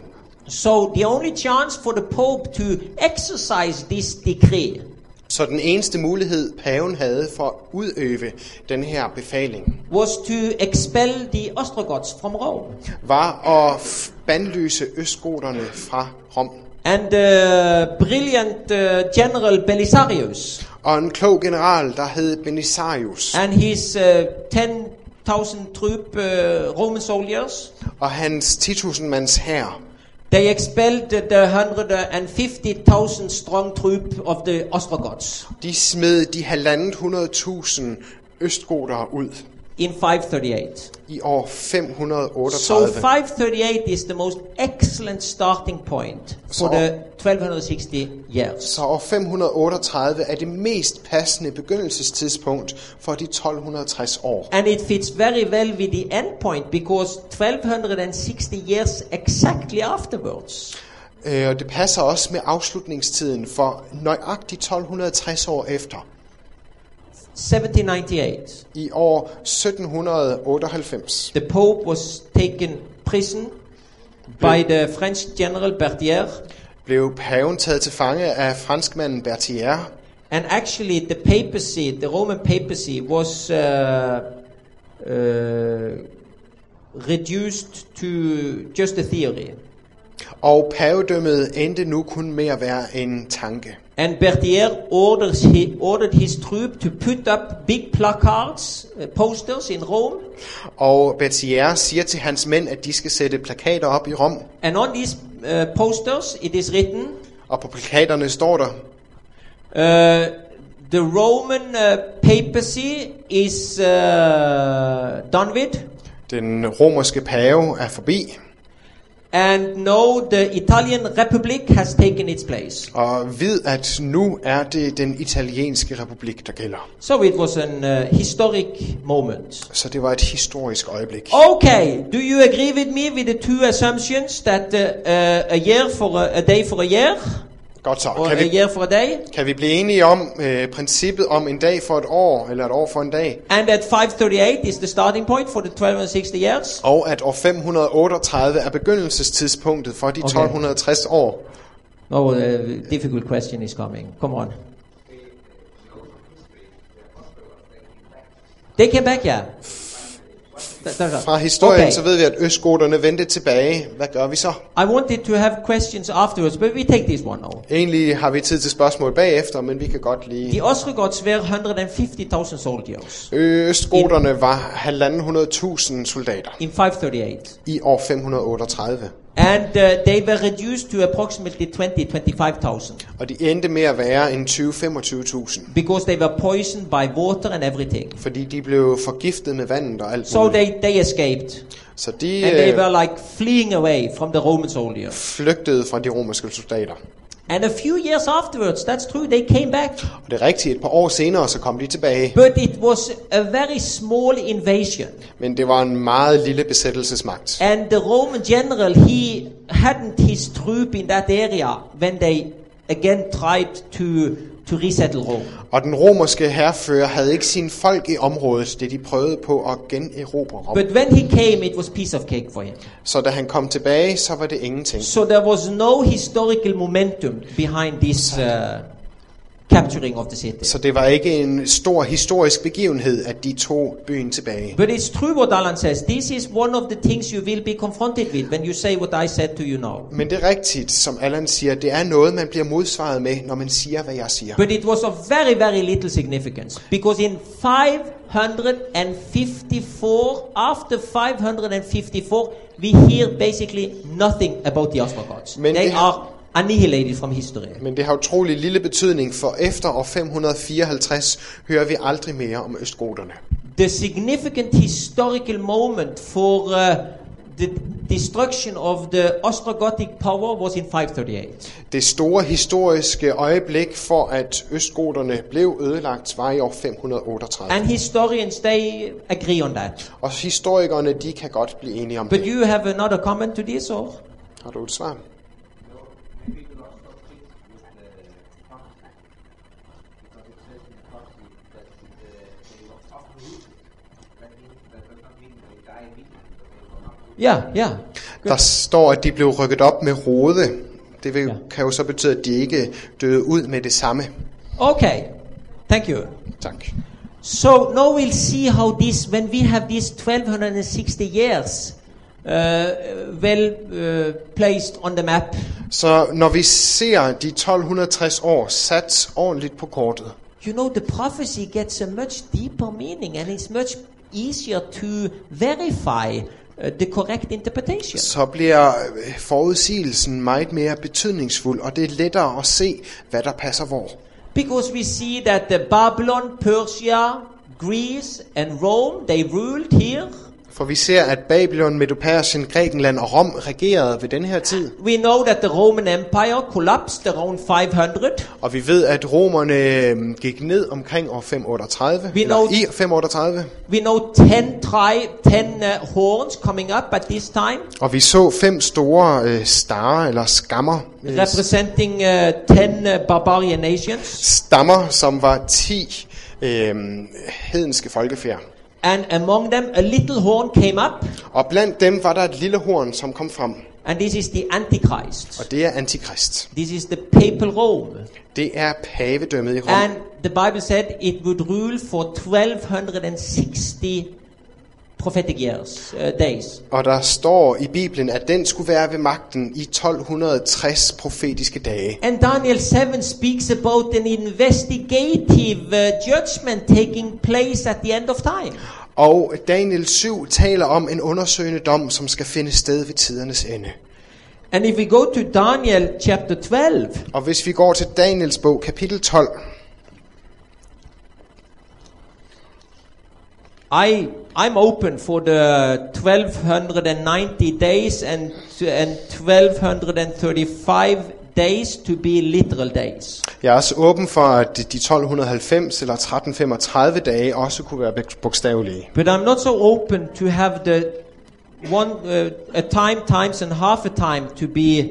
So the only chance for the Pope to exercise this decree Så den eneste mulighed, paven havde for at udøve den her befaling, was to expel the Ostrogoths from Rome. var at bandlyse østgoterne fra Rom. And the brilliant uh, General Belisarius Og en klog general, der hed Belisarius, and his uh, 10,000 troop uh, Roman soldiers, og hans 10.000 mands hær, they expelled the 150,000 strong troop of the Ostrogoths. De smed de halvandet 100.000 østgotere ud in 538. i år So 538. 538 is the most excellent starting point for the 1260 years. Så år 538 er det mest passende begyndelsestidspunkt for de 1260 år. And it fits very well with the end point because 1260 years exactly afterwards. Øh, Og det passer også med afslutningstiden for nøjagtigt 1260 år efter. 1798. I år 1798 The Pope was taken prison by the French general Berthier. blev paven taget til fange af franskmanden Berthier, And actually, the papacy, the Roman papacy, was uh, uh, reduced to just a theory. Og pavedømmet endte nu kun med at være en tanke. And Berthier orders he, ordered his troop to put up big placards, uh, posters in Rome. Og Berthier siger til hans mænd, at de skal sætte plakater op i Rom, And on these uh, posters, it is written, og på plakaterne står der, uh, the Roman uh, papacy is uh, done with, den romerske pave er forbi, and no, the Italian Republic has taken its place. og vid, at nu er det den italienske republik, der gælder. So it was an uh, historic moment. Så det var et historisk øjeblik. Okay, do you agree with me with the two assumptions that uh, uh, a year for a, a day for a year, Godt så. Kan vi, year for a day, kan vi blive enige om øh, princippet om en dag for et år, eller et år for en dag, and that 538 is the starting point for the 1260 years? og at år 538 er begyndelsestidspunktet for de Okay. 1260 år? Oh, a difficult question is coming. Come on. They came back, yeah. Th- th- th- Fra historien Okay. så ved vi, at østgoterne vendte tilbage. Hvad gør vi så? I wanted to have questions afterwards, but we take this one now. Egentlig har vi tid til spørgsmål bagefter, men vi kan godt The lige... Ostrogoths were 150,000 soldiers Østgoterne var halvanden 100.000 soldater in 538. i år 538. And uh, they were reduced to approximately 20-25,000 Og de endte med at være en 20-25.000. because they were poisoned by water and everything. Fordi de blev forgiftet med vandet og alt So muligt. they, they escaped. Så de And they øh, were like fleeing away from the Roman soldiers. flygtede fra de romerske soldater. And a few years afterwards, that's true, they came back. Og det er rigtigt, et par år senere, så kom de tilbage. But it was a very small invasion. Men det var en meget lille besættelsesmagt. And the Roman general, he hadn't his troop in that area when they again tried to, Rome. Og den romerske herfører havde ikke sine folk i området, det de prøvede på at generobre Rom. But when he came, it was piece of cake for him. Så da han kom tilbage, så var det ingenting. So there was no historical momentum behind this uh, capturing of the city. Så det var ikke en stor historisk begivenhed, at de tog byen tilbage. But it's true what Alan says. This is one of the things you will be confronted with when you say what I said to you now. Men det er rigtigt, som Allan siger, det er noget, man bliver modsvaret med, når man siger, hvad jeg siger. But it was of very, very little significance. Because in 554, after 554, we hear basically nothing about the Ostrogoths. Men they har- are annihilated from history. Men det har utrolig lille betydning, for efter år 554 hører vi aldrig mere om østgoterne. The significant historical moment for uh, the destruction of the Ostrogothic power was in 538. Det store historiske øjeblik for, at østgoterne blev ødelagt, var i år 538. And historians, they agree on that. Og historikerne, de kan godt blive enige om But det. you have another comment to this, or? Har du et svar? Uprooted. Yeah, yeah. Der står, at de blev rykket op med rode. Det vil, Ja. kan jo så betyde, at de ikke døde ud med det samme. Okay. Thank you. Tak. So now we'll see how this, when we have these 1260 years uh, well uh, placed on the map, Så når vi ser de 1260 år sat ordentligt på kortet, you know the prophecy gets a much deeper meaning and it's much easier to verify the correct interpretation. så bliver øh, forudsigelsen meget mere betydningsfuld, og det er lettere at se, hvad der passer hvor. Because we see that the Babylon, Persia, Greece and Rome, they ruled here. For vi ser, at Babylon, Medo-Persien, Grækenland og Rom regerede ved den her tid. We know that the Roman Empire collapsed around 500. Og vi ved, at romerne øh, gik ned omkring år 538, Vi eller know- i 538. We know 10 tri- 10 uh, horns coming up at this time, Og vi så fem store øh, starer, eller skammer, øh, representing uh, 10 uh, barbarian nations. stammer, som var 10 øh, hedenske folkefærd. And among them, a little horn came up, Og blandt dem var der et lille horn, som kom frem, and this is the Antichrist. og det er antikrist. This is the papal Rome. Det er pavedømmet i Rom. And the Bible said it would rule for 1260 prophetic years, uh, days. Og der står i Bibelen, at den skulle være ved magten i 1260 profetiske dage. And Daniel 7 speaks about an investigative uh, judgment taking place at the end of time. Og Daniel 7 taler om en undersøgende dom, som skal finde sted ved tidernes ende. And if we go to Daniel chapter 12, Og hvis vi går til Daniels bog, kapitel 12, I I'm open for the 1290 days and and 1235 days to be literal days. jeg er også åben for, at de 1290 eller 1335 dage også kunne være bogstavelige. But I'm not so open to have the one uh, a time times and half a time to be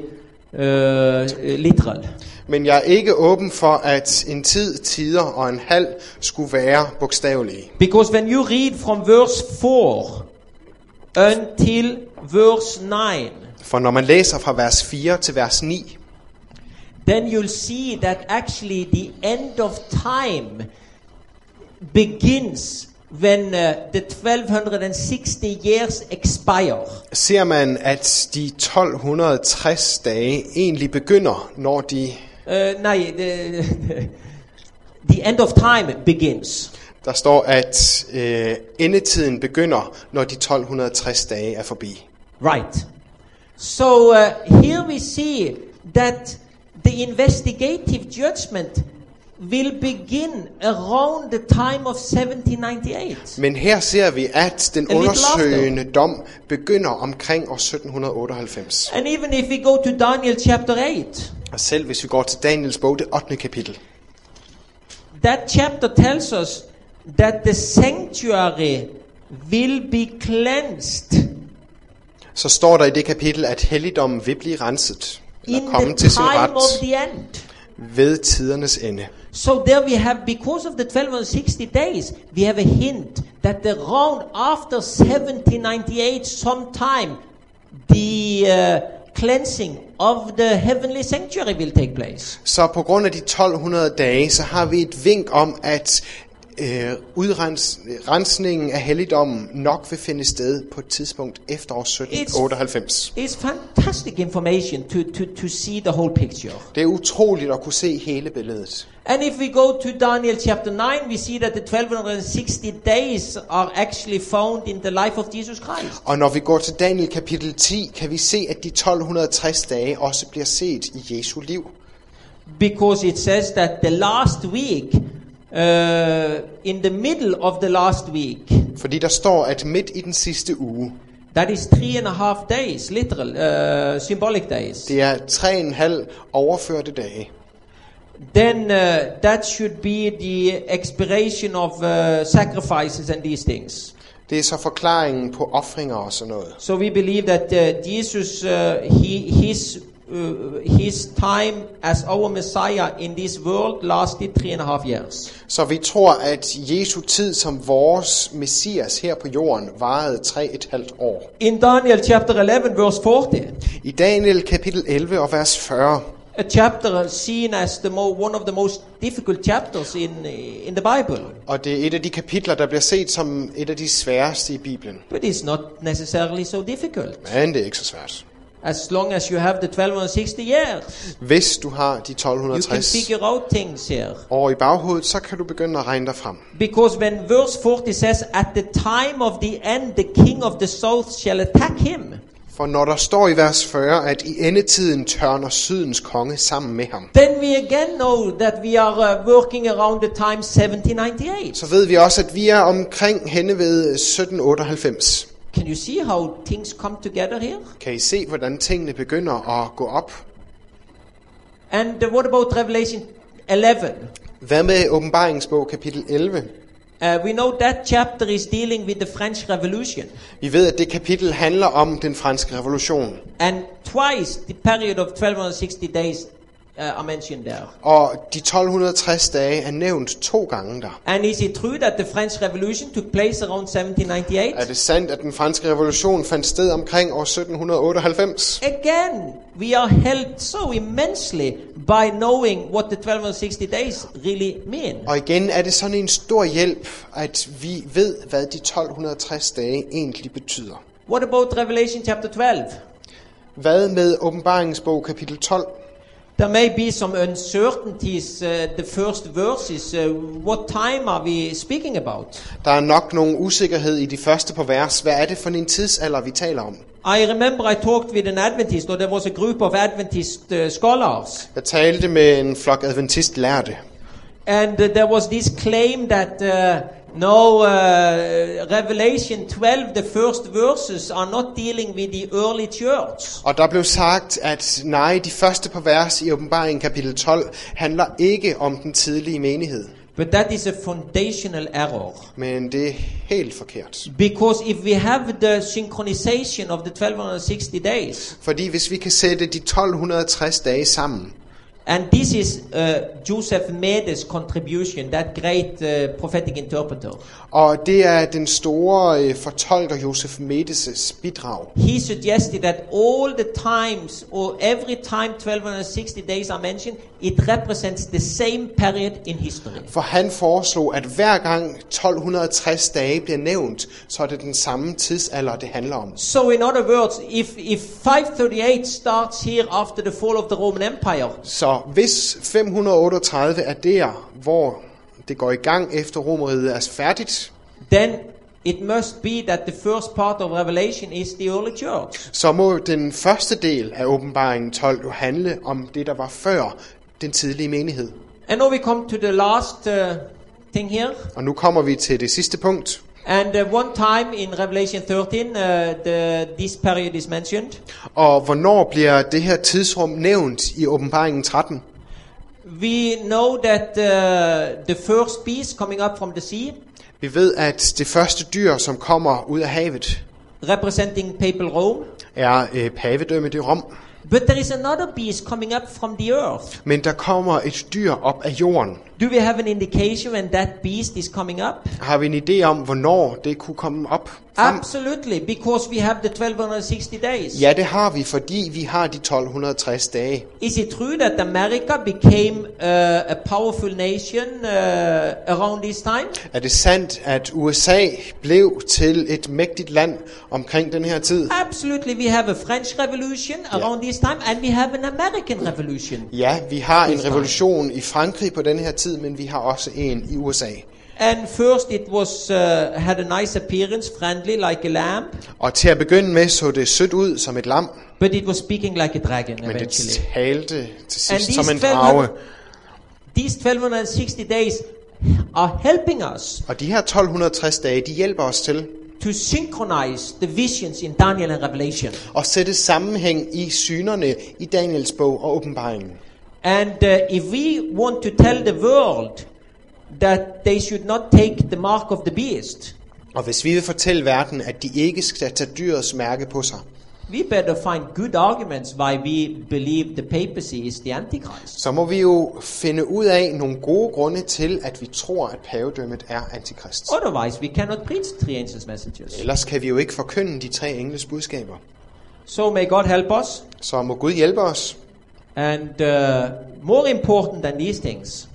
uh, literal. Men jeg er ikke åben for, at en tid, tider og en halv skulle være bogstavelige. Because when you read from verse 4 until verse 9, For når man læser fra vers 4 til vers 9, then you'll see that actually the end of time begins when uh, the 1260 years expire. ser man, at de 1260 dage egentlig begynder, når de... Uh, no, the, the end of time begins. Der står, at øh, endetiden begynder, når de 1260 dage er forbi. Right. So uh, here we see that the investigative judgment will begin around the time of 1798. Men her ser vi, at den undersøgende dom begynder omkring år 1798. And even if we go to Daniel chapter 8, Og selv hvis vi går til Daniels bog, det 8. kapitel, that chapter tells us that the sanctuary will be cleansed så står der i det kapitel, at helligdommen vil blive renset, eller in komme til sin time ret of the end. ved tidernes ende. So there we have, because of the 1260 days, we have a hint that the round after 1798, sometime, the uh, cleansing of the heavenly sanctuary will take place. Så på grund af de 1200 dage, så har vi et vink om, at øh, udrensningen af helligdommen nok vil finde sted på et tidspunkt efter år 1798. It's fantastic information to, to, to see the whole picture. Det er utroligt at kunne se hele billedet. And if we go to Daniel chapter 9, we see that the 1260 days are actually found in the life of Jesus Christ. Og når vi går til Daniel kapitel 10, kan vi se, at de 1260 dage også bliver set i Jesu liv. Because it says that the last week, uh, in the middle of the last week, Fordi der står, at midt i den sidste uge, that is three and a half days, literal, uh, symbolic days, det er tre og en halv overførte dage, then uh, that should be the expiration of uh, sacrifices and these things. det er så forklaringen på offringer og sådan noget. So we believe that uh, Jesus, uh, he, his, uh, his time as our Messiah in this world lasted three and a half years. Så vi tror, at Jesu tid som vores messias her på jorden varede tre et halvt år. In Daniel chapter 11, verse 40, I Daniel kapitel 11 og vers 40, a chapter seen as the mo- one of the most difficult chapters in, in the Bible, og det er et af de kapitler, der bliver set som et af de sværeste i Bibelen. but it's not necessarily so difficult. Men det er ikke så svært. As long as you have the 1260 years, Hvis du har de you can 1260 figure out things here. år i baghovedet, så kan du begynde at regne dig frem. Because when verse 40 says, At the time of the end, the king of the south shall attack him. For når der står i vers 40, at i endetiden tørner sydens konge sammen med ham, Then we again know that we are uh, working around the time 1798. så ved vi også, at vi er omkring henne ved 1798. Can you see how things come together here? Kan I se, hvordan tingene begynder at gå op? And what about Revelation 11? Hvad med åbenbaringsbog kapitel 11? Uh, we know that chapter is dealing with the French Revolution. Vi ved, at det kapitel handler om den franske revolution. And twice the period of 1260 days uh, are mentioned there. Og de 1260 dage er nævnt to gange der. And is it true that the French Revolution took place around 1798? Er det sandt, at den franske revolution fandt sted omkring år 1798? Again, we are helped so immensely by knowing what the 1260 days really mean. Og igen er det sådan en stor hjælp, at vi ved, hvad de 1260 dage egentlig betyder. What about Revelation chapter 12? Hvad med åbenbaringsbog kapitel 12? There may be some uncertainties. Uh, the first verses. Uh, what time are we speaking about? Der er nok nogen usikkerhed i de første på vers. Hvad er det for en tidsalder, vi taler om? I remember I talked with an Adventist, or there was a group of Adventist uh, scholars, Jeg talte med en flok adventist lærte, and uh, there was this claim that uh, no, uh, Revelation 12, the first verses, are not dealing with the early church. og der blev sagt, at nej, de første på vers i åbenbaringen kapitel 12 handler ikke om den tidlige menighed. But that is a foundational error. Men det er helt forkert. Because if we have the synchronization of the 1260 days, Fordi hvis vi kan sætte de 1260 dage sammen, and this is uh, Joseph Medes contribution, that great uh, prophetic interpreter, og det er den store øh, fortolker Josef Medes' bidrag, he suggested that all the times, or every time 1260 days are mentioned, it represents the same period in history. For han foreslog, at hver gang 1260 dage bliver nævnt, så er det den samme tidsalder, det handler om. So, in other words, if, if 538 starts here after the fall of the Roman Empire, Så hvis 538 er der, hvor det går i gang efter romeriet er færdigt, then it must be that the first part of Revelation is the early church. så må den første del af åbenbaringen 12 jo handle om det, der var før den tidlige menighed. And now we come to the last uh, thing here. Og nu kommer vi til det sidste punkt. And uh, one time in Revelation 13, uh, the, this period is mentioned. Og hvornår bliver det her tidsrum nævnt i åbenbaringen 13? We know that uh, the first beast coming up from the sea, Vi ved, at det første dyr, som kommer ud af havet, representing papal Rome, er øh, pavedømmet i Rom. But there is another beast coming up from the earth. Men der kommer et dyr op af jorden. Do we have an indication when that beast is coming up? Har vi en idé om, hvornår det kunne komme op? Absolutely, because we have the 1260 days. Ja, det har vi, fordi vi har de 1260 dage. Is it true that America became uh, a powerful nation uh, around this time? Er det sandt, at USA blev til et mægtigt land omkring den her tid? Absolutely, we have a French Revolution around this time, and we have an American Revolution. Ja, vi har en This time. revolution i Frankrig på den her tid, men vi har også en i USA. And first, it was uh, had a nice appearance, friendly like a lamb, Og til at begynde med så det sødt ud som et lam, but it was speaking like a dragon men det eventually. talte til sidst som en 1200 drage. These 1260 days are helping us Og de her 1260 dage, de hjælper os til to synchronize the visions in Daniel and Revelation. at sætte sammenhæng i synerne i Daniels bog og åbenbaringen. And uh, if we want to tell the world that they should not take the mark of the beast, Og hvis vi vil fortælle verden, at de ikke skal tage dyrets mærke på sig, we better find good arguments why we believe the papacy is the Antichrist. så må vi jo finde ud af nogle gode grunde til, at vi tror, at pavedømmet er antikrist. Otherwise, we cannot preach three angels' messages. Ellers kan vi jo ikke forkynde de tre engles budskaber. So may God help us. Så må Gud hjælpe os. And uh, more important than these things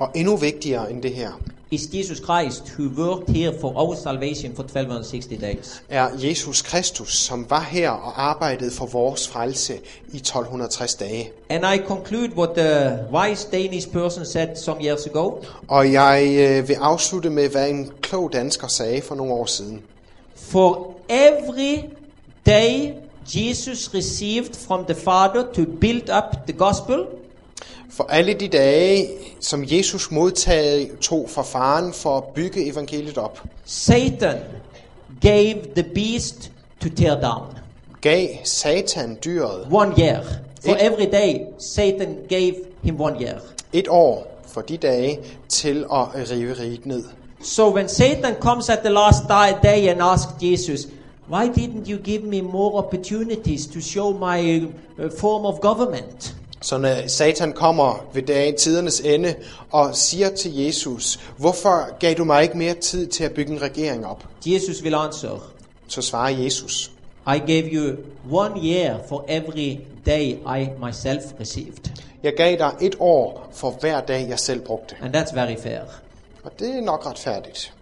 Og endnu vigtigere end det her, is Jesus Christ who worked here for our salvation for 1260 days. er Jesus Kristus, som var her og arbejdede for vores frelse i 1260 dage. And I conclude what the wise Danish person said some years ago. Og jeg øh, vil afslutte med, hvad en klog dansker sagde for nogle år siden. For every day Jesus received from the Father to build up the gospel, For alle de dage, som Jesus modtog fra faren for at bygge evangeliet op, Satan gave the beast to tear down. gav Satan dyret One year. For It- every day, Satan gave him one year. et år for de dage til at rive riget ned. So when Satan comes at the last day and asks Jesus, Why didn't you give me more opportunities to show my uh, form of government? Så når Satan kommer ved dagen, tidernes ende og siger til Jesus, hvorfor gav du mig ikke mere tid til at bygge en regering op? Jesus will answer, Så svarer Jesus, I gave you one year for every day I myself received. jeg gav dig et år for hver dag, jeg selv brugte. And that's very fair. Og det er nok retfærdigt.